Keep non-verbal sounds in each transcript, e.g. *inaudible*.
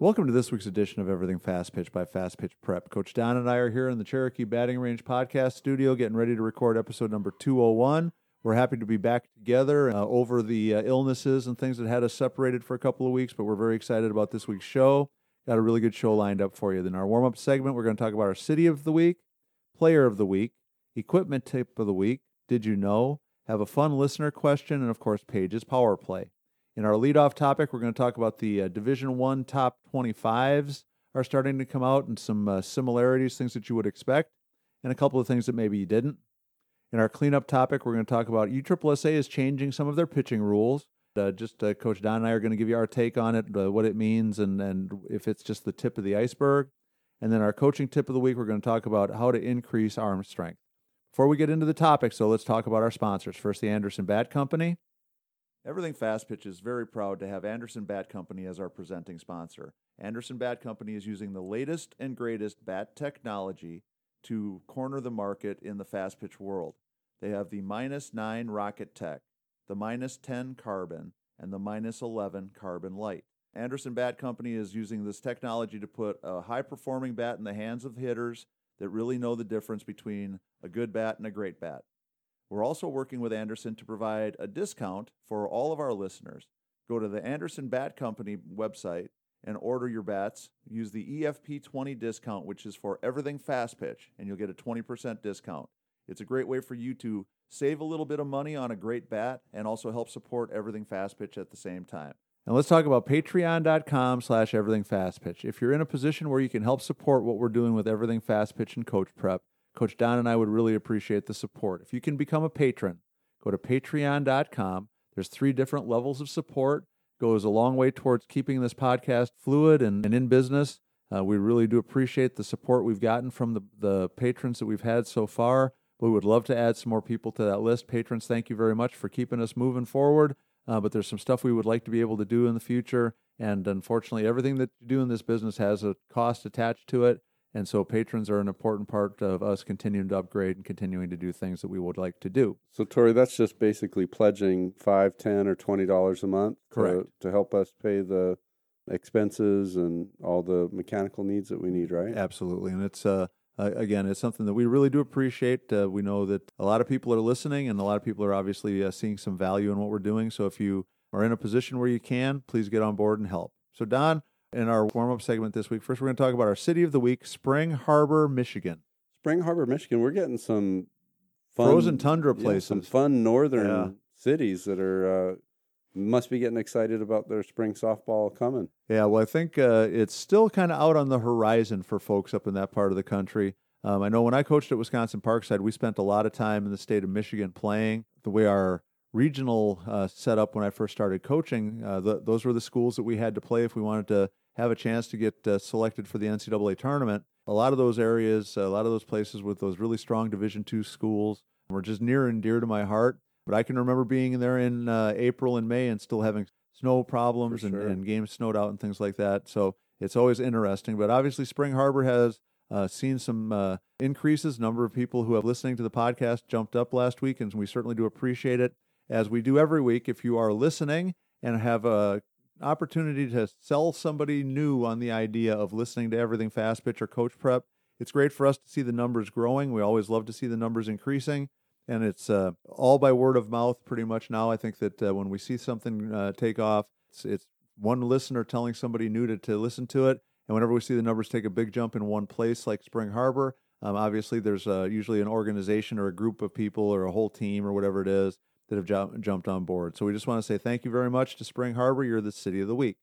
Welcome to this week's edition of Everything Fast Pitch by Fast Pitch Prep. Coach Don and I are here in the Cherokee Batting Range podcast studio getting ready to record episode number 201. We're happy to be back together uh, over the uh, illnesses and things that had us separated for a couple of weeks, but we're very excited about this week's show. Got a really good show lined up for you. Then, our warm up segment, we're going to talk about our city of the week, player of the week, equipment tip of the week, did you know, have a fun listener question, and of course, Paige's power play. In our leadoff topic, we're going to talk about the uh, Division One top 25s are starting to come out and some uh, similarities, things that you would expect, and a couple of things that maybe you didn't. In our cleanup topic, we're going to talk about USSSA is changing some of their pitching rules. Uh, just uh, Coach Don and I are going to give you our take on it, uh, what it means, and, and if it's just the tip of the iceberg. And then our coaching tip of the week, we're going to talk about how to increase arm strength. Before we get into the topic, so let's talk about our sponsors. First, the Anderson Bat Company. Everything Fast Pitch is very proud to have Anderson Bat Company as our presenting sponsor. Anderson Bat Company is using the latest and greatest bat technology to corner the market in the fast pitch world. They have the minus 9 Rocket Tech, the minus 10 Carbon, and the minus 11 Carbon Light. Anderson Bat Company is using this technology to put a high performing bat in the hands of hitters that really know the difference between a good bat and a great bat. We're also working with Anderson to provide a discount for all of our listeners. Go to the Anderson Bat Company website and order your bats. Use the E EFP20 discount, which is for everything fast pitch, and you'll get a 20% discount. It's a great way for you to save a little bit of money on a great bat and also help support everything fast pitch at the same time. And let's talk about patreon.com slash everything fast pitch. If you're in a position where you can help support what we're doing with everything fast pitch and coach prep, Coach Don and I would really appreciate the support. If you can become a patron, go to patreon.com. There's three different levels of support. Goes a long way towards keeping this podcast fluid and, and in business. Uh, we really do appreciate the support we've gotten from the, the patrons that we've had so far. We would love to add some more people to that list. Patrons, thank you very much for keeping us moving forward. Uh, but there's some stuff we would like to be able to do in the future. And unfortunately, everything that you do in this business has a cost attached to it. And so patrons are an important part of us continuing to upgrade and continuing to do things that we would like to do. So, Tori, that's just basically pledging five, ten, or twenty dollars a month Correct. to, to help us pay the expenses and all the mechanical needs that we need, right? Absolutely. And it's, uh, uh, again, it's something that we really do appreciate. Uh, we know that a lot of people are listening and a lot of people are obviously uh, seeing some value in what we're doing. So if you are in a position where you can, please get on board and help. So, Don, in our warm up segment this week, first we're going to talk about our city of the week, Spring Harbor, Michigan. Spring Harbor, Michigan. We're getting some fun, Frozen tundra yeah, some fun northern Yeah. cities that are uh, must be getting excited about their spring softball coming. Yeah, well, I think uh, it's still kind of out on the horizon for folks up in that part of the country. Um, I know when I coached at Wisconsin Parkside, we spent a lot of time in the state of Michigan playing. The way our regional uh, setup when I first started coaching, uh, the, those were the schools that we had to play if we wanted to have a chance to get uh, selected for the NCAA tournament. A lot of those areas, a lot of those places with those really strong Division two schools were just near and dear to my heart. But I can remember being there in uh, April and May and still having snow problems and, sure. and games snowed out and things like that. So it's always interesting. But obviously, Spring Harbor has uh, seen some uh, increases. Number of people who have listening to the podcast jumped up last week, and we certainly do appreciate it. As we do every week, if you are listening and have a opportunity to sell somebody new on the idea of listening to everything fast pitch or coach prep, it's great for us to see the numbers growing. We always love to see the numbers increasing. And it's uh, all by word of mouth pretty much now. I think that uh, when we see something uh, take off, it's, it's one listener telling somebody new to, to listen to it. And whenever we see the numbers take a big jump in one place, like Spring Harbor, um, obviously there's uh, usually an organization or a group of people or a whole team or whatever it is that have ju- jumped on board. So we just want to say thank you very much to Spring Harbor. You're the city of the week.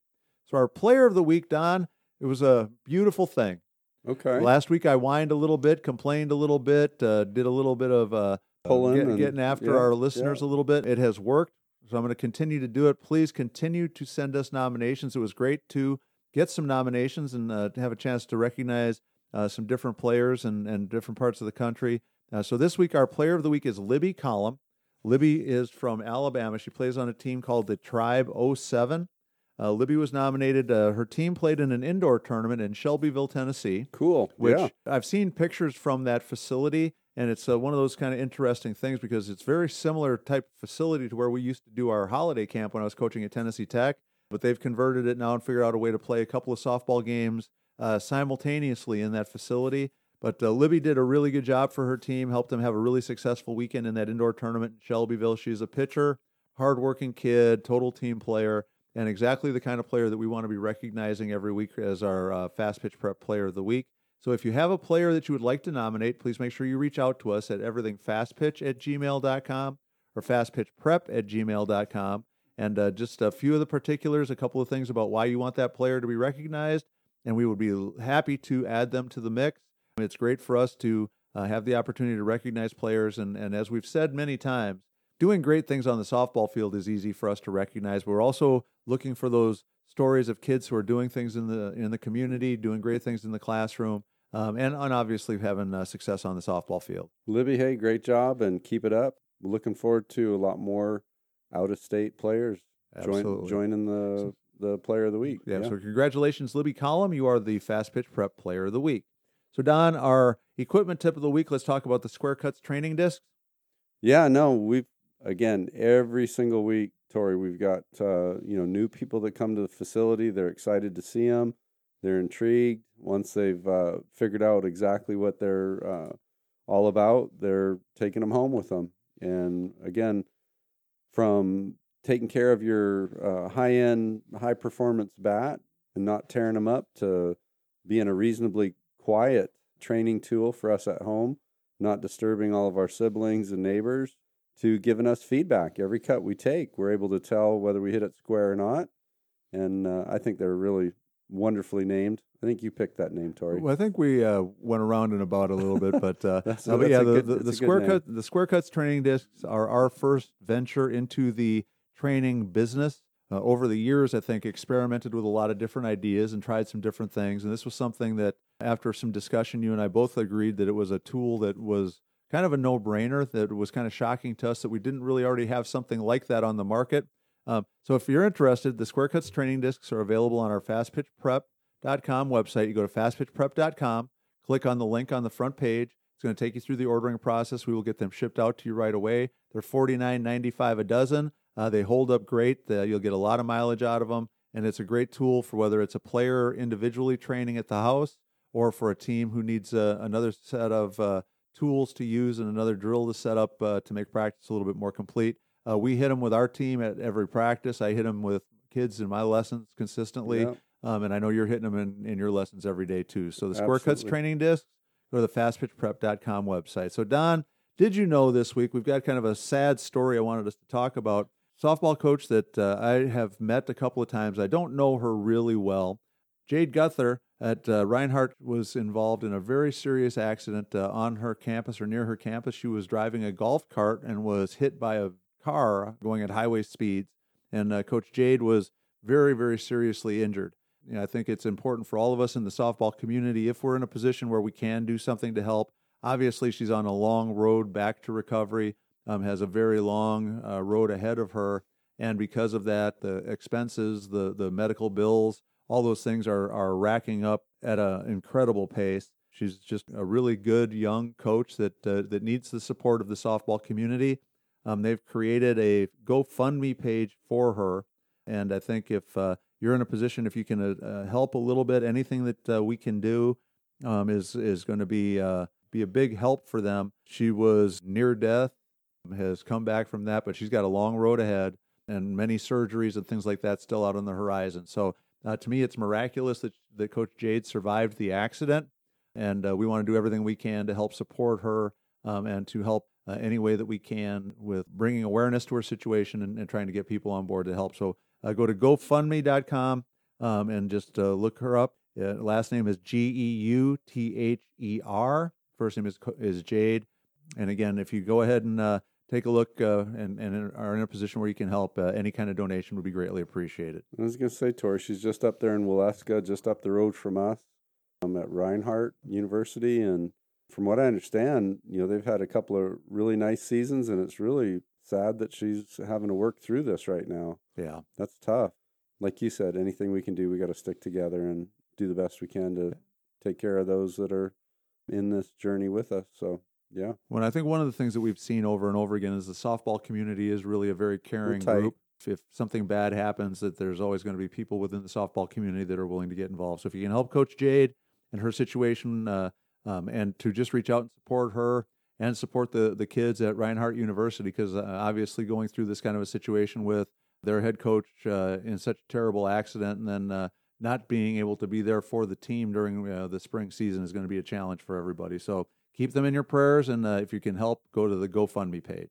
So our player of the week, Don, it was a beautiful thing. Okay. Last week I whined a little bit, complained a little bit, uh, did a little bit of uh, Pulling get- and- getting after yeah, our listeners yeah. a little bit. It has worked. So I'm going to continue to do it. Please continue to send us nominations. It was great to get some nominations and uh, to have a chance to recognize uh, some different players and, and different parts of the country. Uh, so this week, our player of the week is Libby Collum. Libby is from Alabama. She plays on a team called the Tribe 07. Uh, Libby was nominated. Uh, her team played in an indoor tournament in Shelbyville, Tennessee, Cool. which yeah. I've seen pictures from that facility. And it's uh, one of those kind of interesting things because it's very similar type of facility to where we used to do our holiday camp when I was coaching at Tennessee Tech. But they've converted it now and figured out a way to play a couple of softball games uh, simultaneously in that facility. But uh, Libby did a really good job for her team, helped them have a really successful weekend in that indoor tournament in Shelbyville. She's a pitcher, hardworking kid, total team player, and exactly the kind of player that we want to be recognizing every week as our uh, fast pitch prep player of the week. So if you have a player that you would like to nominate, please make sure you reach out to us at everythingfastpitch at gmail.com or fastpitchprep at gmail.com. And uh, just a few of the particulars, a couple of things about why you want that player to be recognized, and we would be happy to add them to the mix. It's great for us to uh, have the opportunity to recognize players, and, and as we've said many times, doing great things on the softball field is easy for us to recognize. We're also looking for those stories of kids who are doing things in the in the community, doing great things in the classroom, um, and, and obviously having uh, success on the softball field. Libby, hey, great job and keep it up. Looking forward to a lot more out of state players join, joining the the player of the week. Yeah, So congratulations, Libby Collum. You are the Fast Pitch Prep Player of the Week. So Don, our equipment tip of the week. Let's talk about the Square Cuts training discs. Yeah, no, we've again every single week, Tori. We've got uh, you know new people that come to the facility. They're excited to see them. They're intrigued. Once they've uh, figured out exactly what they're uh, all about, they're taking them home with them. And again, from taking care of your uh, high end, high performance bat and not tearing them up to being a reasonably quiet training tool for us at home, not disturbing all of our siblings and neighbors, to giving us feedback. Every cut we take, we're able to tell whether we hit it square or not. And uh, I think they're really wonderfully named. I think you picked that name, Tori. Well, I think we uh, went around and about a little bit, *laughs* but uh, That's- no, but yeah, the, good- the, that's the square cut the square cuts training discs are our first venture into the training business. Uh, over the years, I think experimented with a lot of different ideas and tried some different things, and this was something that, after some discussion, you and I both agreed that it was a tool that was kind of a no-brainer. That was kind of shocking to us that we didn't really already have something like that on the market. Um, so, if you're interested, the square cuts training discs are available on our Fast Pitch Prep fastpitchprep.com website. You go to fastpitchprep.com, click on the link on the front page. It's going to take you through the ordering process. We will get them shipped out to you right away. They're $49.95 a dozen. Uh, they hold up great. Uh, you'll get a lot of mileage out of them, and it's a great tool for whether it's a player individually training at the house or for a team who needs uh, another set of uh, tools to use and another drill to set up uh, to make practice a little bit more complete. Uh, we hit them with our team at every practice. I hit them with kids in my lessons consistently. Yeah. Um, and I know you're hitting them in, in your lessons every day too. So the Square Cuts training discs, go to the fastpitchprep.com website. So Don, did you know this week we've got kind of a sad story I wanted us to talk about. Softball coach that uh, I have met a couple of times. I don't know her really well. Jade Guthrie at uh, Reinhardt was involved in a very serious accident uh, on her campus or near her campus. She was driving a golf cart and was hit by a car going at highway speeds. And uh, Coach Jade was very, very seriously injured. You know, I think it's important for all of us in the softball community if we're in a position where we can do something to help. Obviously, she's on a long road back to recovery, um, has a very long uh, road ahead of her. And because of that, the expenses, the, the medical bills, all those things are, are racking up at an incredible pace. She's just a really good young coach that, uh, that needs the support of the softball community. Um, they've created a GoFundMe page for her. And I think if uh, you're in a position, if you can uh, uh, help a little bit, anything that uh, we can do um, is is going to be uh, be a big help for them. She was near death, has come back from that, but she's got a long road ahead and many surgeries and things like that still out on the horizon. So uh, to me, it's miraculous that that Coach Jade survived the accident, and uh, we want to do everything we can to help support her um, and to help uh, any way that we can with bringing awareness to her situation and, and trying to get people on board to help. So uh, go to GoFundMe.com um, and just uh, look her up. Uh, last name is G E U T H E R. First name is is Jade. And again, if you go ahead and take a look uh, and, and are in a position where you can help, uh, any kind of donation would be greatly appreciated. I was going to say, Tori, she's just up there in Waleska, just up the road from us. I'm at Reinhardt University, and from what I understand, you know, they've had a couple of really nice seasons, and it's really sad that she's having to work through this right now. Yeah. That's tough. like you said, anything we can do, we got to stick together and do the best we can to take care of those that are in this journey with us. So, yeah, When I think one of the things that we've seen over and over again is the softball community is really a very caring group. If, something bad happens, that there's always going to be people within the softball community that are willing to get involved. So if you can help Coach Jade and her situation, uh, um, and to just reach out and support her and support the the kids at Reinhardt University, because uh, obviously going through this kind of a situation with their head coach uh, in such a terrible accident, and then uh, not being able to be there for the team during uh, the spring season is going to be a challenge for everybody. So keep them in your prayers, and uh, if you can help, go to the GoFundMe page.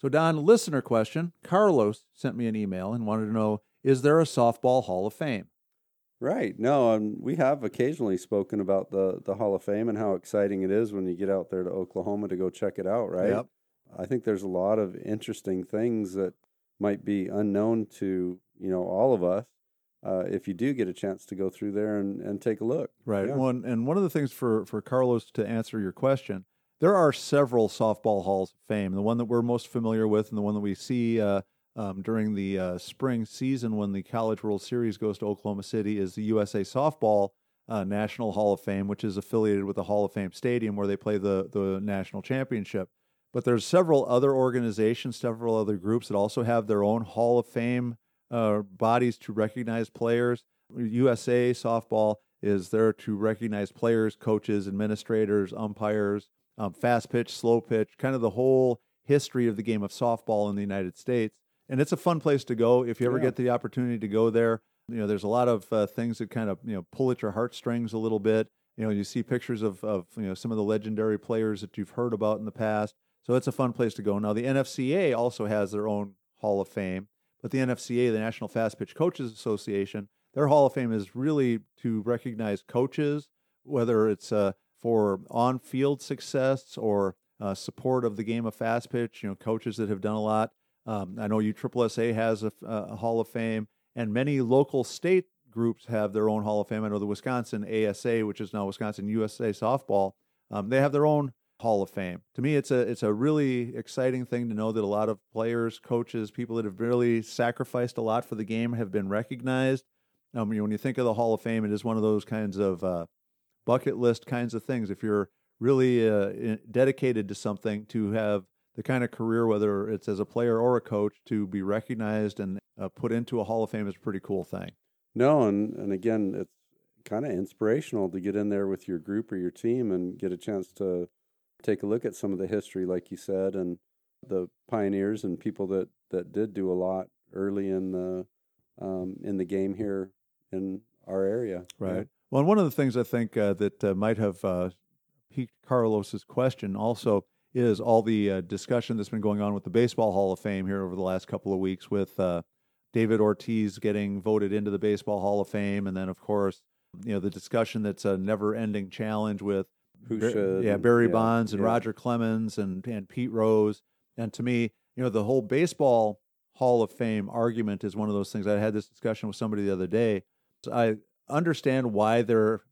So, Don, listener question Carlos sent me an email and wanted to know Is there a softball Hall of Fame? right. No, and we have occasionally spoken about the the Hall of Fame and how exciting it is when you get out there to Oklahoma to go check it out. Right. Yep. I think there's a lot of interesting things that might be unknown to you know all of us uh, if you do get a chance to go through there and, and take a look. Right. Yeah. One and one of the things for for Carlos to answer your question, there are several softball halls of fame. The one that we're most familiar with, and the one that we see uh, um, during the uh, spring season when the College World Series goes to Oklahoma City, is the USA Softball uh, National Hall of Fame, which is affiliated with the Hall of Fame Stadium where they play the the national championship. But there's several other organizations, several other groups that also have their own Hall of Fame uh, bodies to recognize players. USA Softball is there to recognize players, coaches, administrators, umpires, um, fast pitch, slow pitch, kind of the whole history of the game of softball in the United States. And it's a fun place to go if you ever Yeah. get the opportunity to go there. You know, there's a lot of uh, things that kind of you know pull at your heartstrings a little bit. You know, you see pictures of of you know some of the legendary players that you've heard about in the past. So it's a fun place to go. Now the NFCA also has their own Hall of Fame, but the NFCA, the National Fast Pitch Coaches Association, their Hall of Fame is really to recognize coaches, whether it's uh, for on-field success or uh, support of the game of fast pitch. You know, coaches that have done a lot. Um, I know USSSA has a, a Hall of Fame, and many local state groups have their own Hall of Fame. I know the Wisconsin ASA, which is now Wisconsin USA Softball, um, they have their own Hall of Fame. To me, it's a it's a really exciting thing to know that a lot of players, coaches, people that have really sacrificed a lot for the game have been recognized. When you think of the Hall of Fame, it is one of those kinds of uh, bucket list kinds of things. If you're really uh, dedicated to something, to have the kind of career, whether it's as a player or a coach, to be recognized and uh, put into a Hall of Fame is a pretty cool thing. No, and and again, it's kind of inspirational to get in there with your group or your team and get a chance to take a look at some of the history, like you said, and the pioneers and people that that did do a lot early in the um, in the game here in our area. Right. Well, and one of the things I think uh, that uh, might have uh, piqued Carlos's question also is all the uh, discussion that's been going on with the Baseball Hall of Fame here over the last couple of weeks with uh, David Ortiz getting voted into the Baseball Hall of Fame, and then of course, you know, the discussion that's a never-ending challenge with Who Bar- should? yeah, Barry yeah, Bonds and yeah. Roger Clemens and and Pete Rose. And to me, you know, the whole baseball Hall of Fame argument is one of those things. I had this discussion with somebody the other day. So I understand why there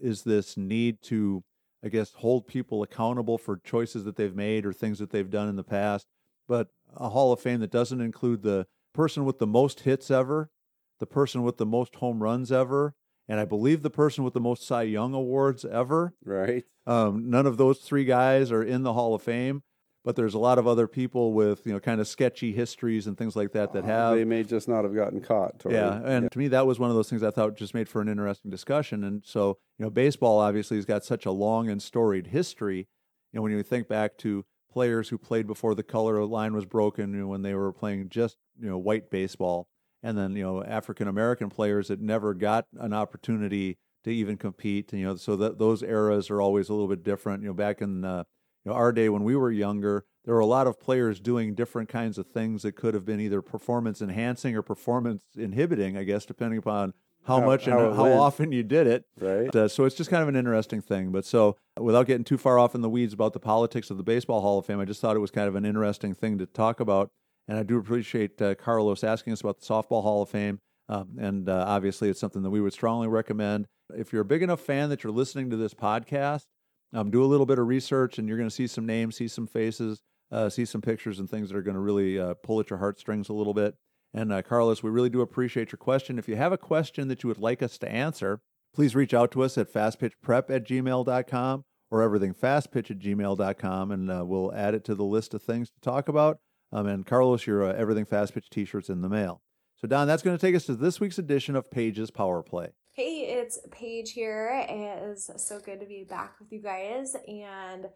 is this need to, I guess, hold people accountable for choices that they've made or things that they've done in the past. But a Hall of Fame that doesn't include the person with the most hits ever, the person with the most home runs ever, and I believe the person with the most Cy Young awards ever. Right. Um, none of those three guys are in the Hall of Fame, but there's a lot of other people with you know kind of sketchy histories and things like that that Uh, have. They may just not have gotten caught. Yeah, and to me that was one of those things I thought just made for an interesting discussion. And so you know, baseball obviously has got such a long and storied history. You know, when you think back to players who played before the color line was broken, you know, when they were playing just you know white baseball, and then you know African American players that never got an opportunity to even compete. You know, so that those eras are always a little bit different. You know, back in uh, you know, our day when we were younger, there were a lot of players doing different kinds of things that could have been either performance enhancing or performance inhibiting, I guess, depending upon how, How- much and how it how went. often you did it. Right. Uh, so it's just kind of an interesting thing. But so, without getting too far off in the weeds about the politics of the Baseball Hall of Fame, I just thought it was kind of an interesting thing to talk about. And I do appreciate uh, Carlos asking us about the Softball Hall of Fame. Um, and uh, obviously, it's something that we would strongly recommend. If you're a big enough fan that you're listening to this podcast, um, do a little bit of research, and you're going to see some names, see some faces, uh, see some pictures, and things that are going to really uh, pull at your heartstrings a little bit. And uh, Carlos, we really do appreciate your question. If you have a question that you would like us to answer, please reach out to us at fastpitchprep at gmail.com or everythingfastpitch at gmail.com, and uh, we'll add it to the list of things to talk about. Um, and Carlos, your uh, Everything Fast Pitch t shirt's in the mail. So, Don, that's going to take us to this week's edition of Paige's Power Play. Hey, it's Paige here. It is so good to be back with you guys. And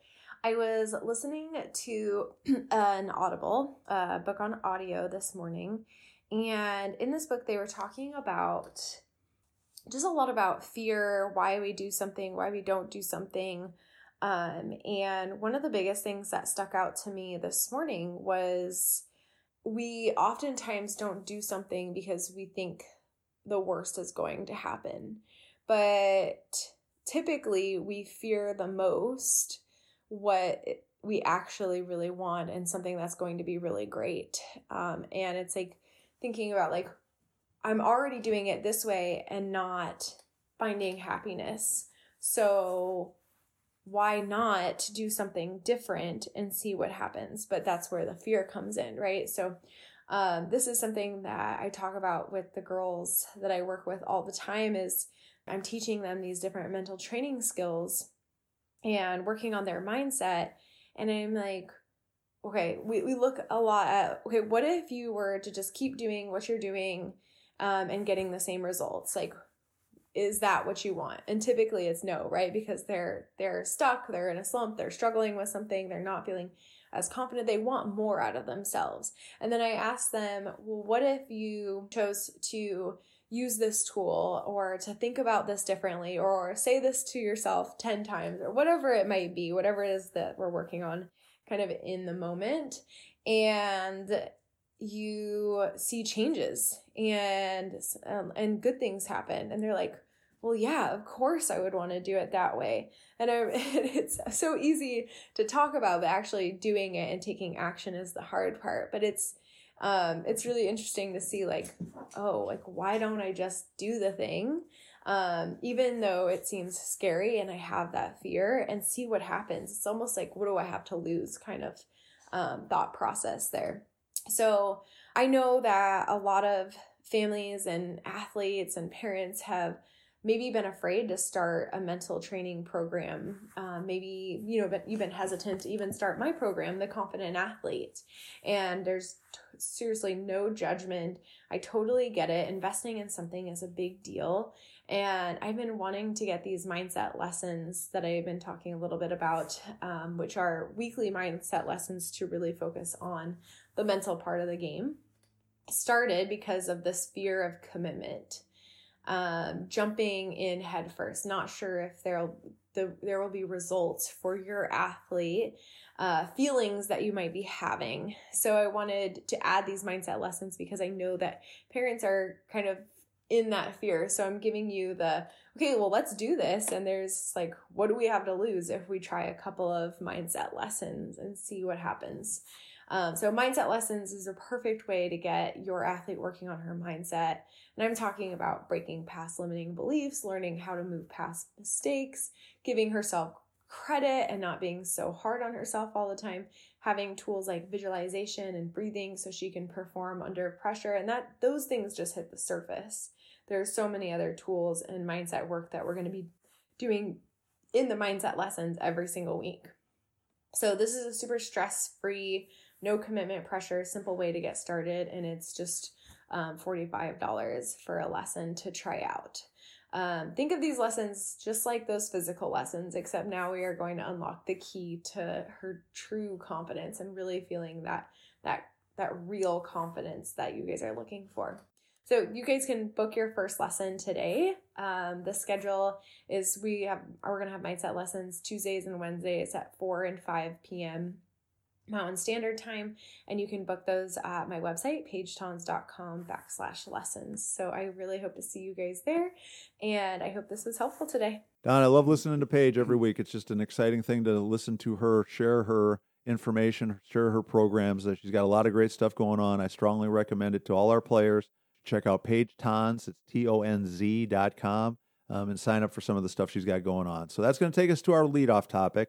I was listening to *clears throat* an Audible uh, book on audio this morning. And in this book, they were talking about just a lot about fear, why we do something, why we don't do something. Um, and one of the biggest things that stuck out to me this morning was we oftentimes don't do something because we think the worst is going to happen. But typically, we fear the most what we actually really want and something that's going to be really great. Um, and it's like thinking about, like, I'm already doing it this way and not finding happiness. So, why not do something different and see what happens? But that's where the fear comes in, right? So, um, this is something that I talk about with the girls that I work with all the time is I'm teaching them these different mental training skills and working on their mindset. And I'm like, okay, we, we look a lot at, okay, what if you were to just keep doing what you're doing um, and getting the same results? Like, is that what you want? And typically it's no right? Because they're they're stuck they're in a slump they're struggling with something they're not feeling as confident they want more out of themselves. And then i ask them well what if you chose to use this tool or to think about this differently or say this to yourself 10 times or whatever it might be whatever it is that we're working on kind of in the moment and you see changes and um, and good things happen. And they're like well yeah of course i would want to do it that way. And I, *laughs* it's so easy to talk about but actually doing it and taking action is the hard part. But it's um, it's really interesting to see like oh like why don't i just do the thing? Um, even though it seems scary and i have that fear and see what happens. It's almost like what do i have to lose kind of um, thought process there. So I know that a lot of families and athletes and parents have maybe been afraid to start a mental training program. Uh, maybe you know, but you've been hesitant to even start my program, the Confident Athlete. And there's t- seriously no judgment. I totally get it. Investing in something is a big deal. And I've been wanting to get these mindset lessons that I've been talking a little bit about, um, which are weekly mindset lessons to really focus on the mental part of the game started because of this fear of commitment um, jumping in headfirst not sure if there'll the, there will be results for your athlete uh, feelings that you might be having. So i wanted to add these mindset lessons because i know that parents are kind of in that fear. So i'm giving you the okay well let's do this. And there's like what do we have to lose if we try a couple of mindset lessons and see what happens um, so, mindset lessons is a perfect way to get your athlete working on her mindset. And I'm talking about breaking past limiting beliefs, learning how to move past mistakes, giving herself credit and not being so hard on herself all the time, having tools like visualization and breathing so she can perform under pressure. And that those things just hit the surface. There's so many other tools and mindset work that we're going to be doing in the mindset lessons every single week. So, this is a super stress free no commitment pressure, simple way to get started, and it's just um, $45 for a lesson to try out. Um, think of these lessons just like those physical lessons, except now we are going to unlock the key to her true confidence and really feeling that that that real confidence that you guys are looking for. So you guys can book your first lesson today. Um, the schedule is we have we're gonna have mindset lessons Tuesdays and Wednesdays at four and five p.m. Mountain Standard Time, and you can book those at my website, paigetonz.com backslash lessons. So I really hope to see you guys there, and I hope this was helpful today. Don, I love listening to Paige every week. It's just an exciting thing to listen to her share her information, share her programs. She's got a lot of great stuff going on. I strongly recommend it to all our players. Check out Paige Tonz, it's T O N Z dot com, um, and sign up for some of the stuff she's got going on. So that's going to take us to our leadoff topic.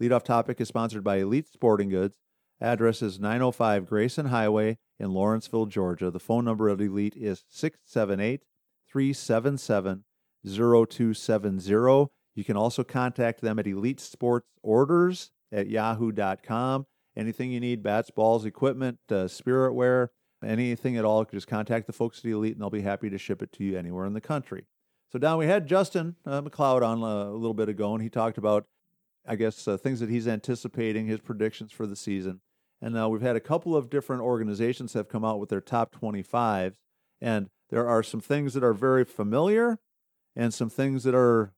Leadoff topic is sponsored by Elite Sporting Goods. Address is 905 Grayson Highway in Lawrenceville, Georgia. The phone number of Elite is 678 377 0270. You can also contact them at Elite Sports Orders at yahoo.com. Anything you need, bats, balls, equipment, uh, spirit wear, anything at all, just contact the folks at Elite and they'll be happy to ship it to you anywhere in the country. So, Don, we had Justin uh, McLeod on uh, a little bit ago, and he talked about, I guess, uh, things that he's anticipating, his predictions for the season. And uh, we've had a couple of different organizations have come out with their top 25s, and there are some things that are very familiar and some things that are,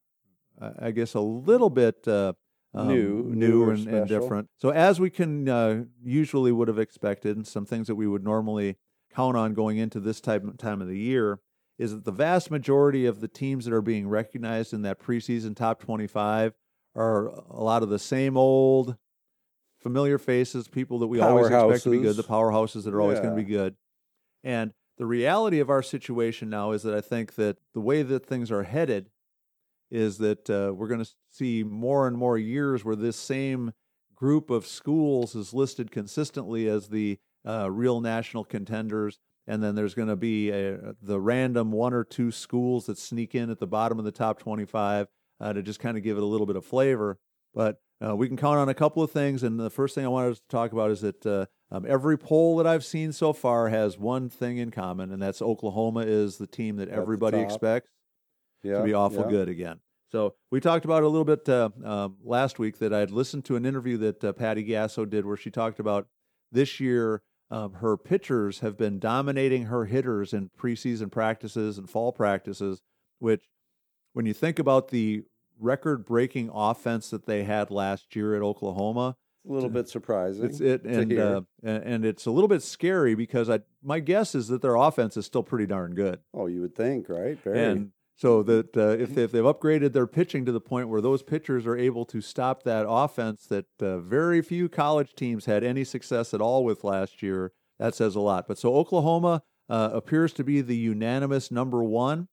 uh, I guess, a little bit uh, um, New, new and, and different. So, as we can uh, usually would have expected, and some things that we would normally count on going into this type time of the year, is that the vast majority of the teams that are being recognized in that preseason top 25 are a lot of the same old familiar faces, people that we always expect to be good, the powerhouses that are always going to be good. And the reality of our situation now is that I think that the way that things are headed is that uh, we're going to see more and more years where this same group of schools is listed consistently as the uh, real national contenders. And then there's going to be a, the random one or two schools that sneak in at the bottom of the top 25 uh, to just kind of give it a little bit of flavor. But uh, we can count on a couple of things. And the first thing I wanted to talk about is that uh, um, every poll that I've seen so far has one thing in common, and that's Oklahoma is the team that At everybody expects Yeah, to be awful yeah. good again. So we talked about a little bit uh, um, last week that I had listened to an interview that uh, Patty Gasso did where she talked about this year um, her pitchers have been dominating her hitters in preseason practices and fall practices, which when you think about the record breaking offense that they had last year at Oklahoma, A little bit surprising. it's it and uh, and and it's a little bit scary because I my guess is that their offense is still pretty darn good. oh, you would think, right? Very. And so that uh, if, they, if they've upgraded their pitching to the point where those pitchers are able to stop that offense that uh, very few college teams had any success at all with last year, that says a lot. But so Oklahoma uh, appears to be the unanimous number one.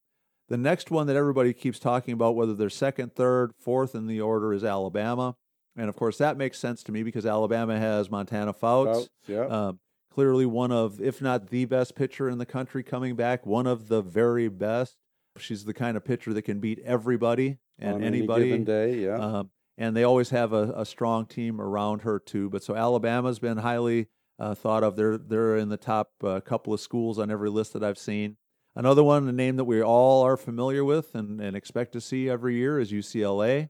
The next one that everybody keeps talking about, whether they're second, third, fourth in the order, is Alabama. And of course, that makes sense to me because Alabama has Montana Fouts. Fouts, yeah. Um, clearly, one of, if not the best pitcher in the country coming back, one of the very best. She's the kind of pitcher that can beat everybody and on any anybody. given day, yeah. Um, and they always have a, a strong team around her too. But so Alabama's been highly uh, thought of. They're they're in the top uh, couple of schools on every list that I've seen. Another one, a name that we all are familiar with and, and expect to see every year is UCLA.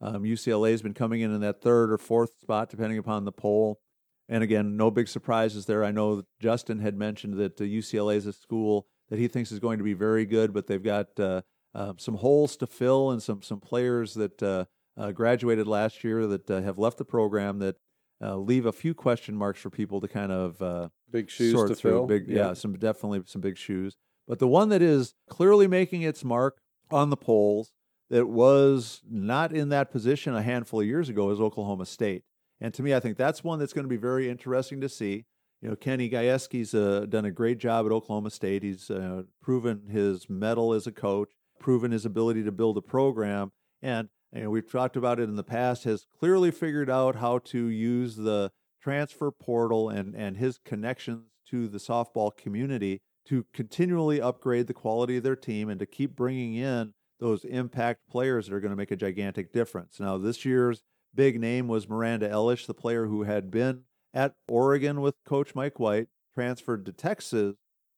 Um, UCLA has been coming in in that third or fourth spot, depending upon the poll. And again, no big surprises there. I know Justin had mentioned that uh, UCLA is a school that he thinks is going to be very good, but they've got uh, uh, some holes to fill and some some players that uh, uh, graduated last year that uh, have left the program that uh, leave a few question marks for people to kind of uh, Big shoes sort to through. fill. Big, yeah. some definitely some big shoes. But the one that is clearly making its mark on the polls that was not in that position a handful of years ago is Oklahoma State. And to me, I think that's one that's going to be very interesting to see. You know, Kenny Gajewski's uh, done a great job at Oklahoma State. He's uh, proven his mettle as a coach, proven his ability to build a program, and you know, we've talked about it in the past. Has clearly figured out how to use the transfer portal and and his connections to the softball community to continually upgrade the quality of their team and to keep bringing in those impact players that are going to make a gigantic difference. Now, this year's big name was Miranda Elish, the player who had been at Oregon with Coach Mike White, transferred to Texas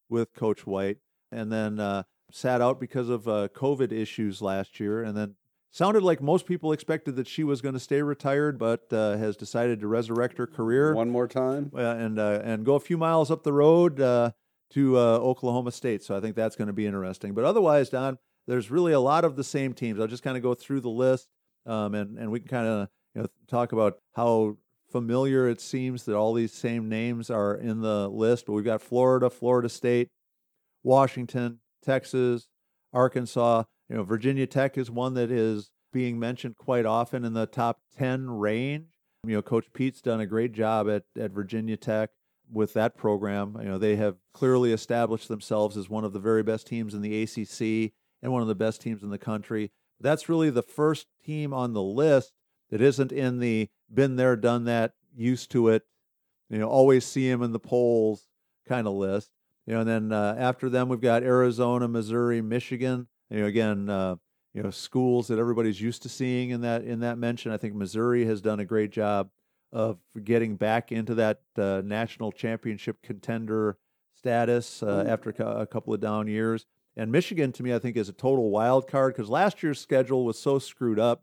with Coach White, and then uh, sat out because of uh, COVID issues last year, and then sounded like most people expected that she was going to stay retired, but uh, has decided to resurrect her career One more time. uh, and uh, and go a few miles up the road uh, to uh, Oklahoma State. So I think that's going to be interesting. But otherwise, Don, there's really a lot of the same teams. I'll just kind of go through the list, um, and and we can kind of you know talk about how familiar it seems that all these same names are in the list. But we've got Florida, Florida State, Washington, Texas, Arkansas. You know, Virginia Tech is one that is being mentioned quite often in the top 10 range. You know, Coach Pete's done a great job at, at Virginia Tech with that program. You know, they have clearly established themselves as one of the very best teams in the ACC and one of the best teams in the country. That's really the first team on the list that isn't in the been there, done that, used to it, you know, always see him in the polls kind of list. You know, and then uh, after them, we've got Arizona, Missouri, Michigan. You know, again, uh, you know, schools that everybody's used to seeing in that in that mention. I think Missouri has done a great job of getting back into that uh, national championship contender status uh, after a cou- a couple of down years. And Michigan, to me, I think is a total wild card because last year's schedule was so screwed up.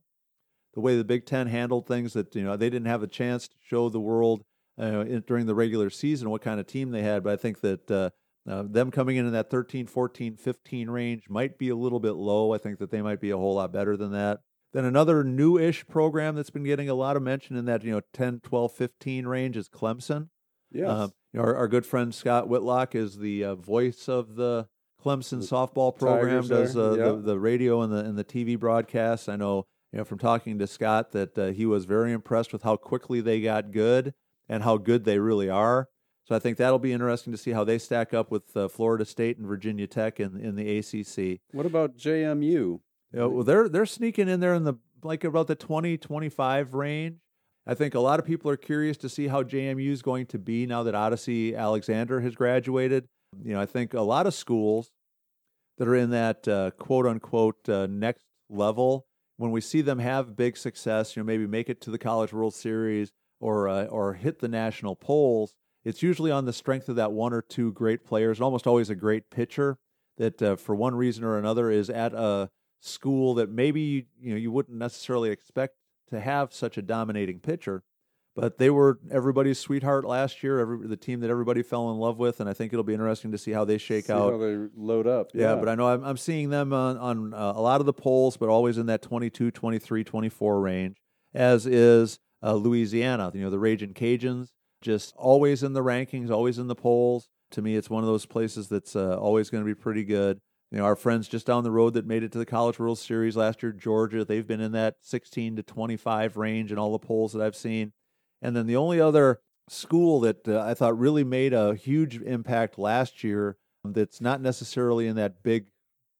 The way the Big Ten handled things that you know they didn't have a chance to show the world uh, in, during the regular season what kind of team they had. But I think that uh, uh, them coming in in that 13, 14, 15 range might be a little bit low. I think that they might be a whole lot better than that. Then another new-ish program that's been getting a lot of mention in that you know 10, 12, 15 range is Clemson. Yes. Um, you know, our, our good friend Scott Whitlock is the uh, voice of the Clemson softball program. Does uh, yeah. the, the radio and the and the TV broadcasts. I know you know from talking to Scott that uh, he was very impressed with how quickly they got good and how good they really are. So I think that'll be interesting to see how they stack up with uh, Florida State and Virginia Tech in in the ACC. what about JMU? Know, well, they're they're sneaking in there in the like about the 20, 25 range. I think a lot of people are curious to see how JMU is going to be now that Odyssey Alexander has graduated. You know, I think a lot of schools that are in that uh, quote unquote uh, next level, when we see them have big success, you know, maybe make it to the College World Series or uh, or hit the national polls, it's usually on the strength of that one or two great players, almost always a great pitcher that, uh, for one reason or another, is at a school that maybe you know you wouldn't necessarily expect to have such a dominating pitcher. But they were everybody's sweetheart last year, every, the team that everybody fell in love with, and I think it'll be interesting to see how they shake See out. how they load up. Yeah, but I know I'm, I'm seeing them on, on uh, a lot of the polls, but always in that 22, 23, 24 range, as is uh, Louisiana. You know, the Raging Cajuns, just always in the rankings, always in the polls. To me, it's one of those places that's uh, always going to be pretty good. You know, our friends just down the road that made it to the College World Series last year, Georgia, they've been in that 16 to 25 range in all the polls that I've seen. And then the only other school that uh, I thought really made a huge impact last year that's not necessarily in that big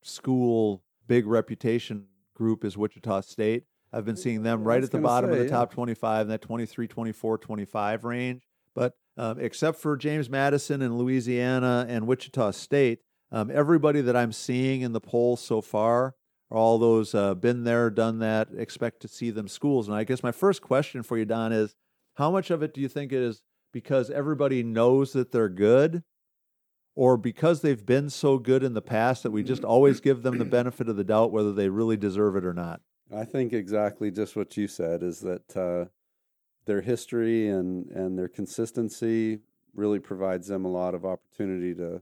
school, big reputation group is Wichita State. I've been seeing them right at the bottom of the yeah. top 25 in that 23, 24, 25 range. But um, except for James Madison and Louisiana and Wichita State, um, everybody that I'm seeing in the polls so far are all those uh, been there, done that, expect to see them schools. And I guess my first question for you, Don, is how much of it do you think it is because everybody knows that they're good, or because they've been so good in the past that we just always give them the benefit of the doubt whether they really deserve it or not? I think exactly just what you said is that uh, their history and, and their consistency really provides them a lot of opportunity to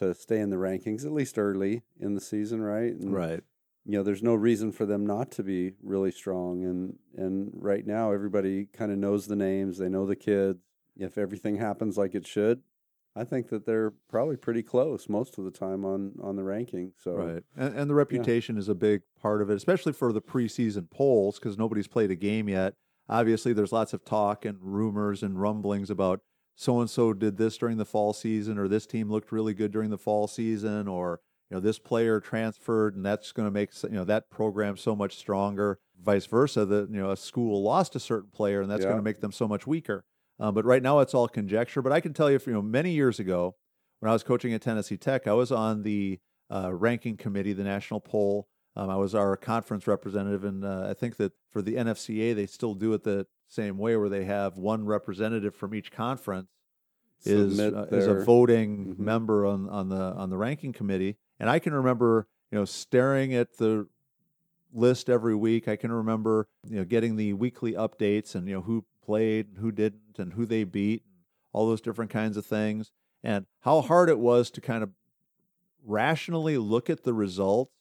to stay in the rankings at least early in the season, right? And, Right. You know, there's no reason for them not to be really strong, and and right now everybody kind of knows the names, they know the kids. If everything happens like it should, I think that they're probably pretty close most of the time on on the ranking. So Right. And, and the reputation is a big part of it, especially for the preseason polls, because nobody's played a game yet. Obviously, there's lots of talk and rumors and rumblings about so and so did this during the fall season, or this team looked really good during the fall season, or you know this player transferred and that's going to make you know that program so much stronger. Vice versa, that you know a school lost a certain player and that's Yeah. going to make them so much weaker. Uh, but right now it's all conjecture. But I can tell you, you know, many years ago when I was coaching at Tennessee Tech, I was on the uh, ranking committee, the national poll. Um, I was our conference representative, and uh, I think that for the NFCA, they still do it the same way, where they have one representative from each conference is uh, is a their- voting Mhm. member on on the on the ranking committee. And I can remember, you know, staring at the list every week. I can remember, you know, getting the weekly updates and you know who played and who didn't and who they beat and all those different kinds of things and how hard it was to kind of rationally look at the results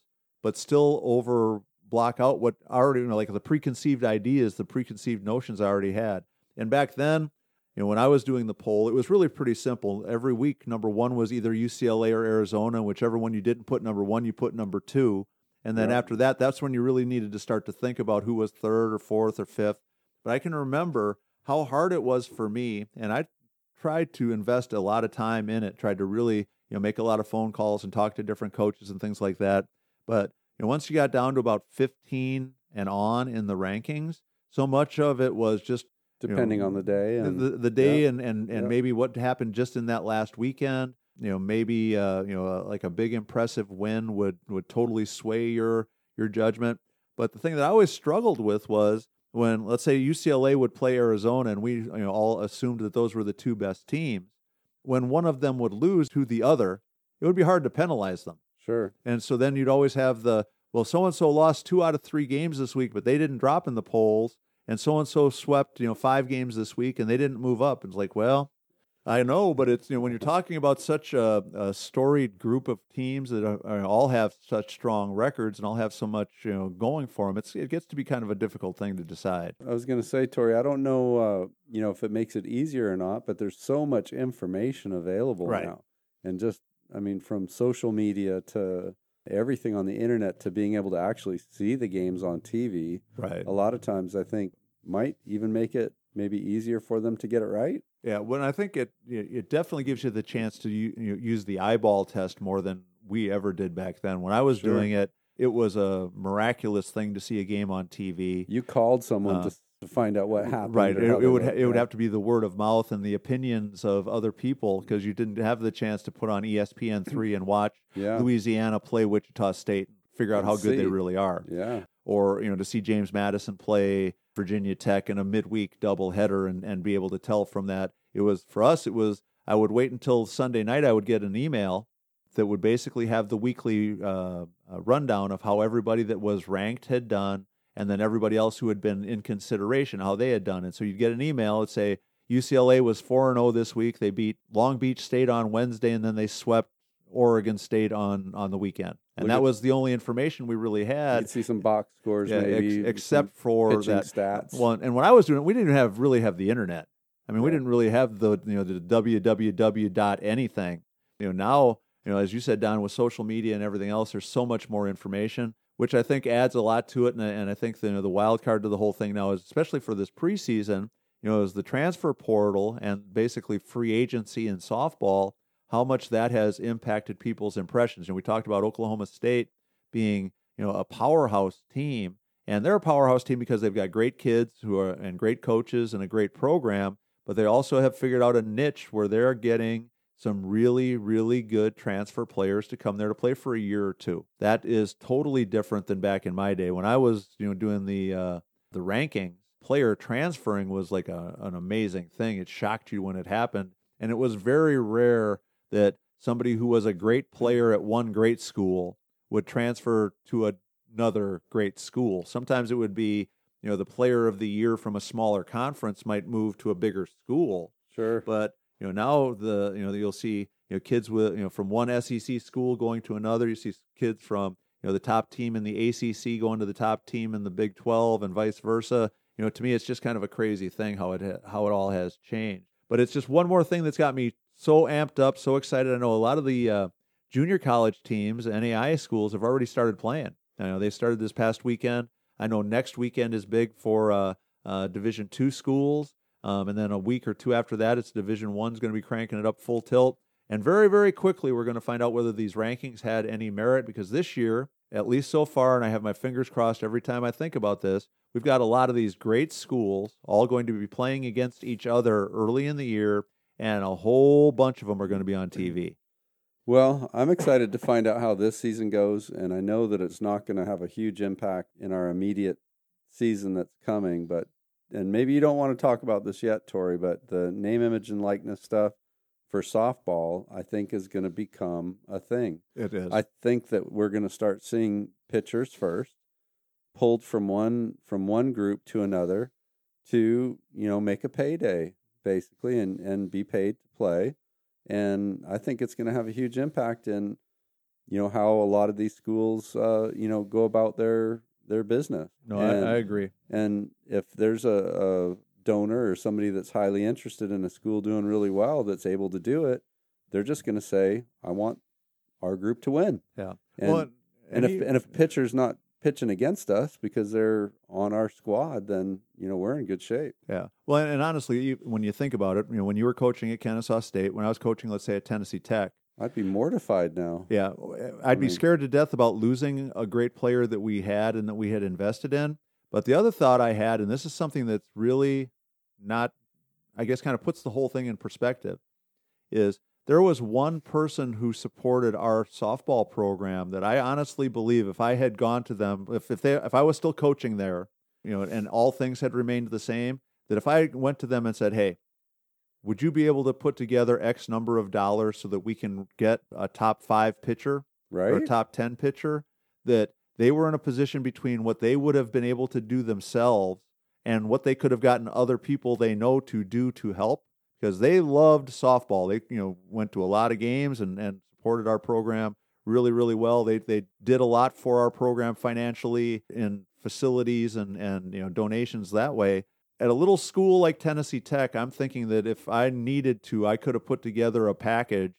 but still over block out what already you know like the preconceived ideas the preconceived notions i already had. And back then you know when i was doing the poll it was really pretty simple. Every week number one was either ucla or arizona whichever one you didn't put number one you put number two. And then Yeah. after that that's when you really needed to start to think about who was third or fourth or fifth. But i can remember how hard it was for me and i tried to invest a lot of time in it tried to really you know make a lot of phone calls and talk to different coaches and things like that. But know, once you got down to about 15 and on in the rankings, so much of it was just depending know, on the day the, and the, the day yeah. and and, and Yeah. maybe what happened just in that last weekend. You know, maybe uh, you know, uh, like a big impressive win would would totally sway your your judgment. But the thing that I always struggled with was when, let's say, UCLA would play Arizona, and we you know all assumed that those were the two best teams. When one of them would lose to the other, it would be hard to penalize them. Sure. And so then you'd always have the, well, so and so lost two out of three games this week, but they didn't drop in the polls. And so and so swept, you know, five games this week and they didn't move up. And It's like, well, I know, but it's, you know, when you're talking about such a, a storied group of teams that are, are- all have such strong records and all have so much, you know, going for them, it's, it gets to be kind of a difficult thing to decide. I was going to say, Tori, I don't know, uh, you know, if it makes it easier or not, but there's so much information available Right. now, and just, I mean, from social media to everything on the internet to being able to actually see the games on TV. Right. A lot of times, I think might even make it maybe easier for them to get it right. Yeah, well, I think it it it definitely gives you the chance to u- you know, use the eyeball test more than we ever did back then. When I was Sure. doing it, it was a miraculous thing to see a game on TV. You called someone Uh, to, to find out what happened, Right, it, it would ha- it would have to be the word of mouth and the opinions of other people because you didn't have the chance to put on ESPN *laughs* three and watch yeah, Louisiana play Wichita State, and figure out And how good they really are yeah, or you know to see James Madison play Virginia Tech in a midweek doubleheader and and be able to tell from that. It was for us. It was I would wait until Sunday night. I would get an email that would basically have the weekly uh, uh, rundown of how everybody that was ranked had done, and then everybody else who had been in consideration how they had done. it. so you'd get an email that say UCLA was four and zero this week. They beat Long Beach State on Wednesday, and then they swept Oregon State on on the weekend. And that at- was the only information we really had. you'd see some box scores, Yeah, ex- maybe except for that. stats. Well, and when I was doing it, we didn't have really have the internet. I mean, we didn't really have the you know the www dot anything. You know, now you know as you said, Don, with social media and everything else, there's so much more information, which I think adds a lot to it. And, I- and I think the, you know, the wild card to the whole thing now is especially for this preseason. You know, is the transfer portal and basically free agency in softball. How much that has impacted people's impressions. And we talked about Oklahoma State being you know a powerhouse team and they're a powerhouse team because they've got great kids who are and great coaches and a great program but they also have figured out a niche where they're getting some really really good transfer players to come there to play for a year or two. That is totally different than back in my day when i was you know doing the uh the rankings. Player transferring was like a, an amazing thing. It shocked you when it happened. And it was very rare that somebody who was a great player at one great school would transfer to another great school. Sometimes it would be, you know, the player of the year from a smaller conference might move to a bigger school. sure, But, you know, now the, you know, you'll see, you know, kids with, you know, from one SEC school going to another. You see kids from, you know, the top team in the ACC going to the top team in the Big 12 and vice versa. You know, to me, it's just kind of a crazy thing how it, how it all has changed. But it's just one more thing that's got me so amped up, so excited. I know a lot of the, uh, junior college teams, NAI schools have already started playing. I know they started this past weekend. I know next weekend is big for uh, uh, Division two schools, um, and then a week or two after that, it's Division one's going to be cranking it up full tilt. And very, very quickly, we're going to find out whether these rankings had any merit because this year, at least so far, and I have my fingers crossed every time I think about this, we've got a lot of these great schools all going to be playing against each other early in the year, and a whole bunch of them are going to be on TV. Well, I'm excited to find out how this season goes, and I know that it's not going to have a huge impact in our immediate season that's coming. But and maybe you don't want to talk about this yet, Tori, but the name, image, and likeness stuff for softball, I think, is going to become a thing. It is. I think that we're going to start seeing pitchers first pulled from one from one group to another to you know make a payday basically and and be paid to play and I think it's going to have a huge impact in you know how a lot of these schools uh, you know go about their their business. no, and, I, I agree. and if there's a, a donor or somebody that's highly interested in a school doing really well that's able to do it, they're just going to say, "I want our group to win." Yeah. And, well, and if he- and if pitcher's not pitching against us because they're on our squad, then you know we're in good shape. Yeah. Well, and, and honestly, you, when you think about it, you know, when you were coaching at Kennesaw State, when I was coaching, let's say at Tennessee Tech, I'd be mortified now. yeah, I'd be mean- scared to death about losing a great player that we had and that we had invested in. But the other thought I had, and this is something that's really not, I guess, kind of puts the whole thing in perspective. Is there was one person who supported our softball program that I honestly believe if I had gone to them, if if they if I was still coaching there, you know, and all things had remained the same, that if I went to them and said, "Hey, would you be able to put together X number of dollars so that we can get a top five pitcher or a top 10 pitcher? That they were in a position between what they would have been able to do themselves and what they could have gotten other people they know to do to help because they loved softball. They, you know, went to a lot of games and, and supported our program really, really well. They, they did a lot for our program financially in facilities and, and, you know, donations that way at a little school like Tennessee Tech, I'm thinking that if I needed to, I could have put together a package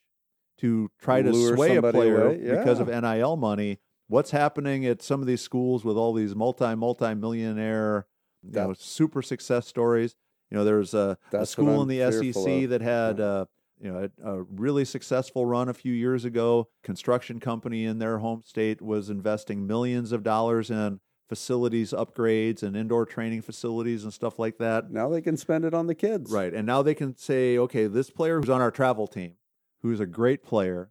to try to Lure sway a player away, because of NIL money. What's happening at some of these schools with all these multi multi millionaire, you know, super success stories? You know, there's a, a school in the SEC of. that had uh, you know a, a really successful run a few years ago. Construction company in their home state was investing millions of dollars in facilities upgrades and indoor training facilities and stuff like that. Now they can spend it on the kids. Right. And now they can say, okay, this player who's on our travel team, who's a great player,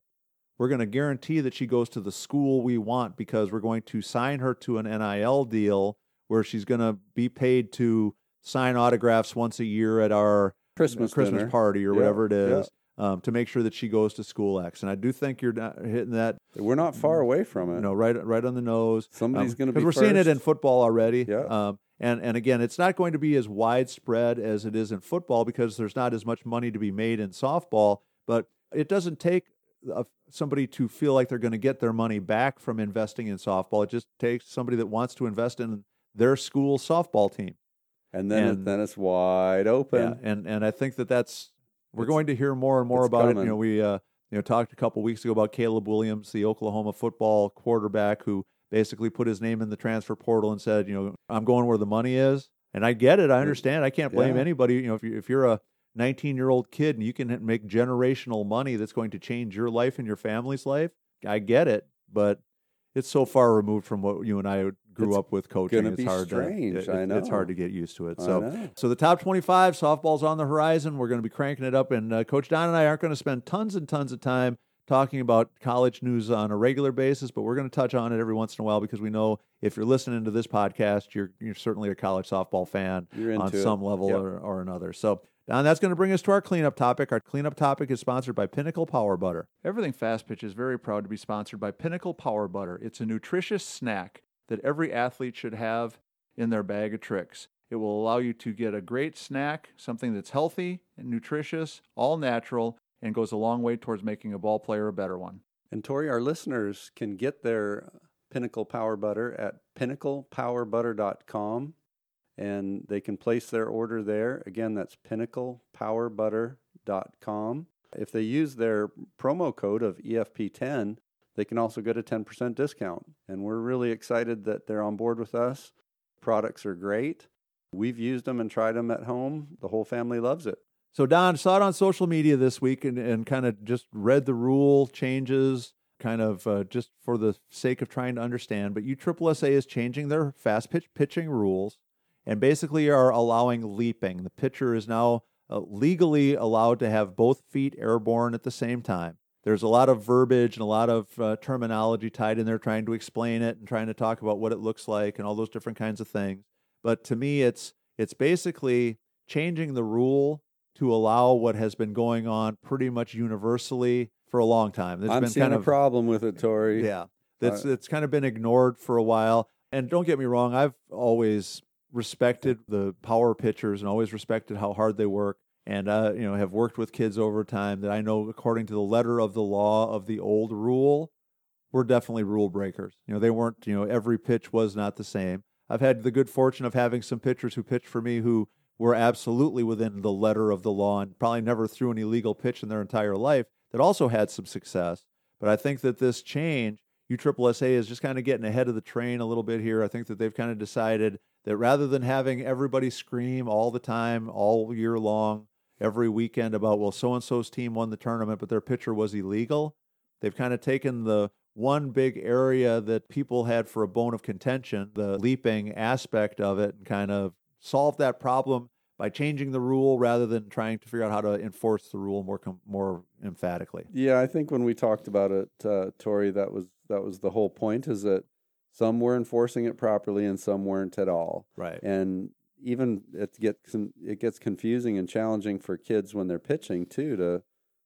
we're going to guarantee that she goes to the school we want because we're going to sign her to an NIL deal where she's going to be paid to sign autographs once a year at our Christmas Christmas dinner. party or whatever it is um, to make sure that she goes to school X. And I do think you're not hitting that, We're not far away from it. you know, right, right on the nose. Somebody's going to be because we're seeing it in football already. Yeah. Um, and and again, it's not going to be as widespread as it is in football because there's not as much money to be made in softball. But it doesn't take a, somebody to feel like they're going to get their money back from investing in softball. It just takes somebody that wants to invest in their school softball team. and then and- it, then it's wide open. Yeah, and and I think that that's we're It's- going to hear more and more about it. You know, we uh, you know talked a couple weeks ago about Caleb Williams, the Oklahoma football quarterback, who basically put his name in the transfer portal and said, you know, I'm going where the money is, and I get it. I understand. I can't blame Yeah. anybody. You know, if you if you're a 19 year old kid and you can make generational money that's going to change your life and your family's life, I get it. But it's so far removed from what you and I grew It's up with coaching. It's hard strange, to. I it- It's hard to get used to it. So. So the top 25 softball's on the horizon. We're going to be cranking it up, and uh, Coach Don and I aren't going to spend tons and tons of time talking about college news on a regular basis, but we're going to touch on it every once in a while because we know if you're listening to this podcast, you're you're certainly a college softball fan on it. some level Yep. or, or another. So. Don, that's going to bring us to our cleanup topic. Our cleanup topic is sponsored by Pinnacle Power Butter. Everything Fast Pitch is very proud to be sponsored by Pinnacle Power Butter. It's a nutritious snack that every athlete should have in their bag of tricks. It will allow you to get a great snack, something that's healthy and nutritious, all natural, and goes a long way towards making a ball player a better one. And Tori, our listeners can get their Pinnacle Power Butter at pinnaclepowerbutter.com and they can place their order there. Again, that's pinnaclepowerbutter.com. If they use their promo code of EFP10, they can also get a 10% discount. And we're really excited that they're on board with us. Products are great. We've used them and tried them at home. The whole family loves it. So, Don, saw it on social media this week and, and kind of just read the rule changes, kind of uh, just for the sake of trying to understand. But USSSA is changing their fast pitch pitching rules and basically are allowing leaping. The pitcher is now uh, legally allowed to have both feet airborne at the same time. There's a lot of verbiage and a lot of uh, terminology tied in there trying to explain it and trying to talk about what it looks like and all those different kinds of things. But to me, it's it's basically changing the rule to allow what has been going on pretty much universally for a long time. There's I'm been seeing kind of, a problem with it, Tori. yeah, that's Uh, it's kind of been ignored for a while. And don't get me wrong, I've always respected the power pitchers and always respected how hard they work. And uh, you know, have worked with kids over time that I know, according to the letter of the law of the old rule, were definitely rule breakers. You know, they weren't. You know, every pitch was not the same. I've had the good fortune of having some pitchers who pitched for me who were absolutely within the letter of the law and probably never threw an illegal pitch in their entire life that also had some success. But I think that this change, USSSA is just kind of getting ahead of the train a little bit here. I think that they've kind of decided that rather than having everybody scream all the time, all year long, every weekend about, well, so and so's team won the tournament, but their pitcher was illegal, they've kind of taken the one big area that people had for a bone of contention, the leaping aspect of it, and kind of solved that problem by changing the rule rather than trying to figure out how to enforce the rule more com- more emphatically. Yeah, I think when we talked about it, uh, Tori, that was that was the whole point. Is that some were enforcing it properly and some weren't at all, Right. and even it gets it gets confusing and challenging for kids when they're pitching too to,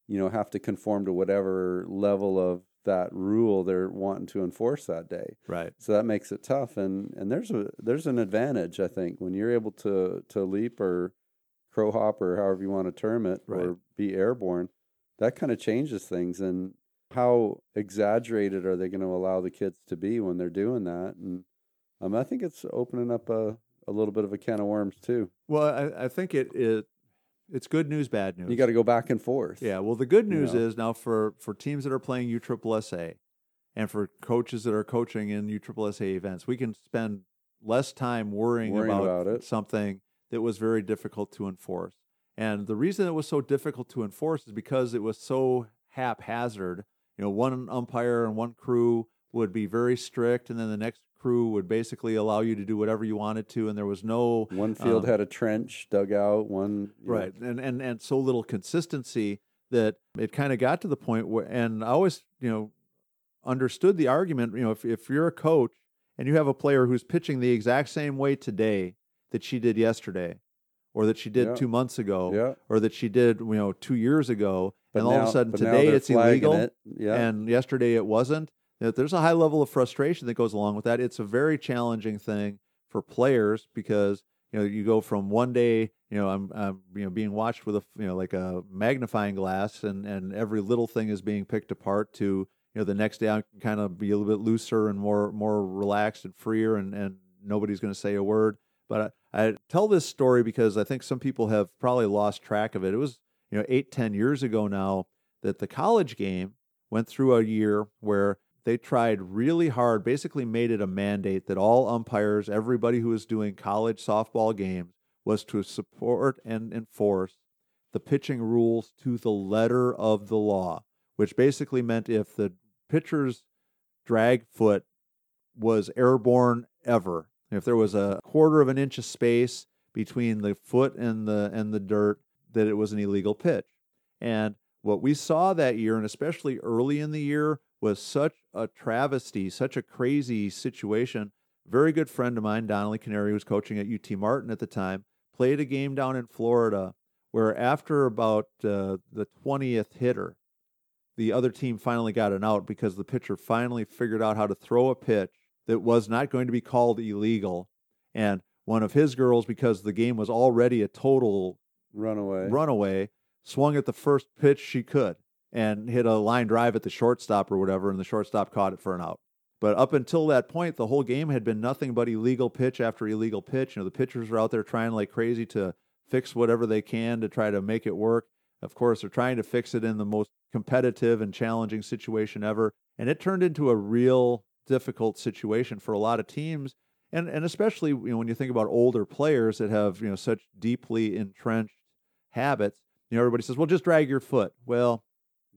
you know, have to conform to whatever level of that rule they're wanting to enforce that day. Right. So that makes it tough, and and there's a there's an advantage I think when you're able to to leap or crow hop or however you want to term it Right. or be airborne, that kind of changes things. And how exaggerated are they going to allow the kids to be when they're doing that? And um, I think it's opening up a a little bit of a can of worms too. Well, I, I think it, it it's good news, bad news. You got to go back and forth. Yeah. Well, the good you news know. is now for for teams that are playing USSSA and for coaches that are coaching in USSSA events, we can spend less time worrying, Worrying about, about it. something that was very difficult to enforce. And the reason it was so difficult to enforce is because it was so haphazard. You know, one umpire and one crew would be very strict, and then the next crew would basically allow you to do whatever you wanted to, and there was no One field Um, had a trench dug out. One you know, right and and and so little consistency that it kind of got to the point where and i always you know understood the argument you know if, if you're a coach and you have a player who's pitching the exact same way today that she did yesterday or that she did Yeah. two months ago Yeah. or that she did you know two years ago But and all of a sudden today it's illegal it. Yeah. and yesterday it wasn't that there's a high level of frustration that goes along with that. It's a very challenging thing for players because you know you go from one day you know i'm, I'm you know being watched with a you know like a magnifying glass and and every little thing is being picked apart to you know the next day i can kind of be a little bit looser and more more relaxed and freer and and nobody's going to say a word. But I, I tell this story because i think some people have probably lost track of it. It was you know eight ten years ago now that the college game went through a year where they tried really hard, basically made it a mandate that all umpires, everybody who was doing college softball games, was to support and enforce the pitching rules to the letter of the law, which basically meant if the pitcher's drag foot was airborne ever, if there was a quarter of an inch of space between the foot and the and the dirt, that it was an illegal pitch. And what we saw that year, and especially early in the year, was such a travesty, such a crazy situation. Very good friend of mine, Donnelly Canary, who was coaching at UT Martin at the time, played a game down in Florida where after about uh, the 20th hitter, the other team finally got an out because the pitcher finally figured out how to throw a pitch that was not going to be called illegal. And one of his girls, because the game was already a total runaway. runaway, swung at the first pitch she could and hit a line drive at the shortstop or whatever, and the shortstop caught it for an out. But up until that point, the whole game had been nothing but illegal pitch after illegal pitch. You know, the pitchers were out there trying like crazy to fix whatever they can to try to make it work. Of course, they're trying to fix it in the most competitive and challenging situation ever. And it turned into a real difficult situation for a lot of teams. And, and especially you know, when you think about older players that have you know such deeply entrenched habits, you know everybody says, "Well, just drag your foot." Well,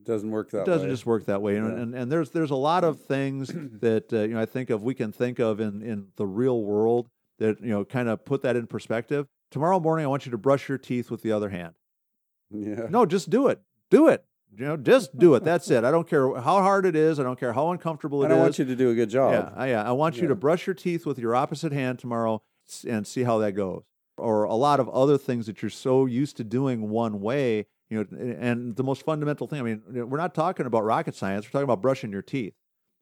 doesn't work that it doesn't way. just work that way. And, Yeah. and and there's there's a lot of things *clears throat* that uh, you know I think of we can think of in in the real world that you know kind of put that in perspective. Tomorrow morning, I want you to brush your teeth with the other hand. yeah. No, just do it. Do it. You know, just do it. That's it. I don't care how hard it is. I don't care how uncomfortable it and is. I want you to do a good job. Yeah, I, yeah. I want you Yeah. to brush your teeth with your opposite hand tomorrow and see how that goes. Or a lot of other things that you're so used to doing one way, you know. And the most fundamental thing, I mean, we're not talking about rocket science. We're talking about brushing your teeth.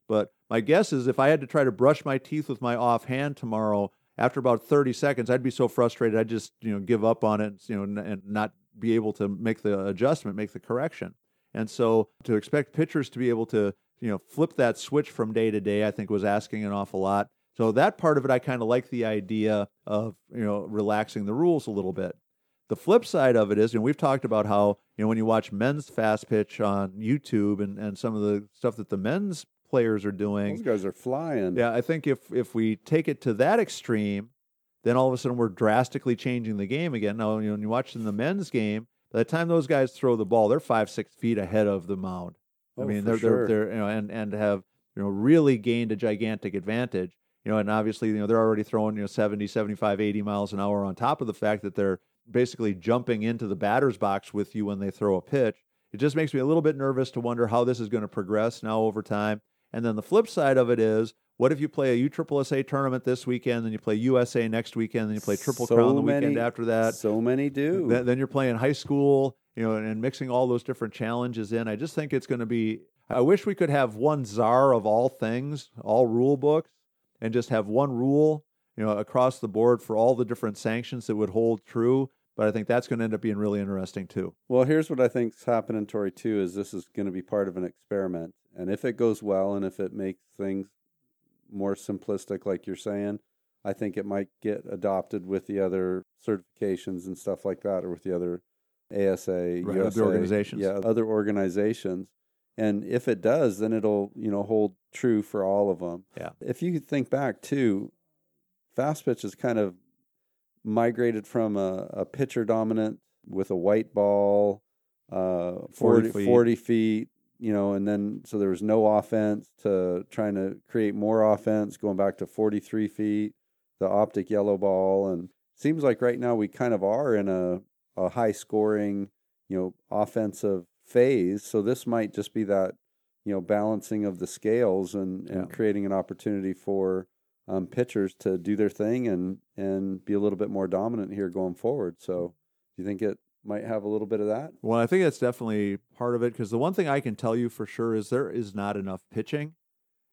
But my guess is if I had to try to brush my teeth with my offhand tomorrow, after about 30 seconds, I'd be so frustrated I'd just you know give up on it, you know, and, and not be able to make the adjustment, make the correction. And so to expect pitchers to be able to, you know, flip that switch from day to day, I think was asking an awful lot. So that part of it, I kind of like the idea of, you know, relaxing the rules a little bit. The flip side of it is, you know, we've talked about how, you know, when you watch men's fast pitch on YouTube and, and some of the stuff that the men's players are doing, Those guys are flying. yeah, I think if if we take it to that extreme, then all of a sudden we're drastically changing the game again. Now, you know, when you watch in the men's game, by the time those guys throw the ball, they're five, six feet ahead of the mound. I Oh, mean, for they're sure. they're they're you know, and and have you know really gained a gigantic advantage. You know, and obviously, you know, they're already throwing you know 70, 75, 80 miles an hour on top of the fact that they're basically jumping into the batter's box with you when they throw a pitch. It just makes me a little bit nervous to wonder how this is going to progress now over time. And then the flip side of it is, what if you play a USSSA tournament this weekend, then you play USA next weekend, then you play Triple So Crown the weekend after that? so many do. Then, then you're playing high school, you know, and, and mixing all those different challenges in. I just think it's going to be. I wish we could have one czar of all things, all rule books, and just have one rule, you know, across the board for all the different sanctions that would hold true. But I think that's going to end up being really interesting too. Well, here's what I think's happening, Tori, too, is this is going to be part of an experiment. And if it goes well and if it makes things more simplistic, like you're saying, I think it might get adopted with the other certifications and stuff like that, or with the other ASA, Right, other organizations. Yeah, other organizations. And if it does, then it'll, you know, hold true for all of them. Yeah. If you think back too, fast pitch is kind of migrated from a, a pitcher dominant with a white ball, uh, 40 40, feet. 40 feet, you know, and then so there was no offense to trying to create more offense, going back to 43 feet, the optic yellow ball. And seems like right now we kind of are in a, a high scoring, you know, offensive phase. So this might just be that, you know, balancing of the scales and, and Yeah. creating an opportunity for um, pitchers to do their thing and and be a little bit more dominant here going forward. So, do you think it might have a little bit of that? Well, I think that's definitely part of it because the one thing I can tell you for sure is there is not enough pitching,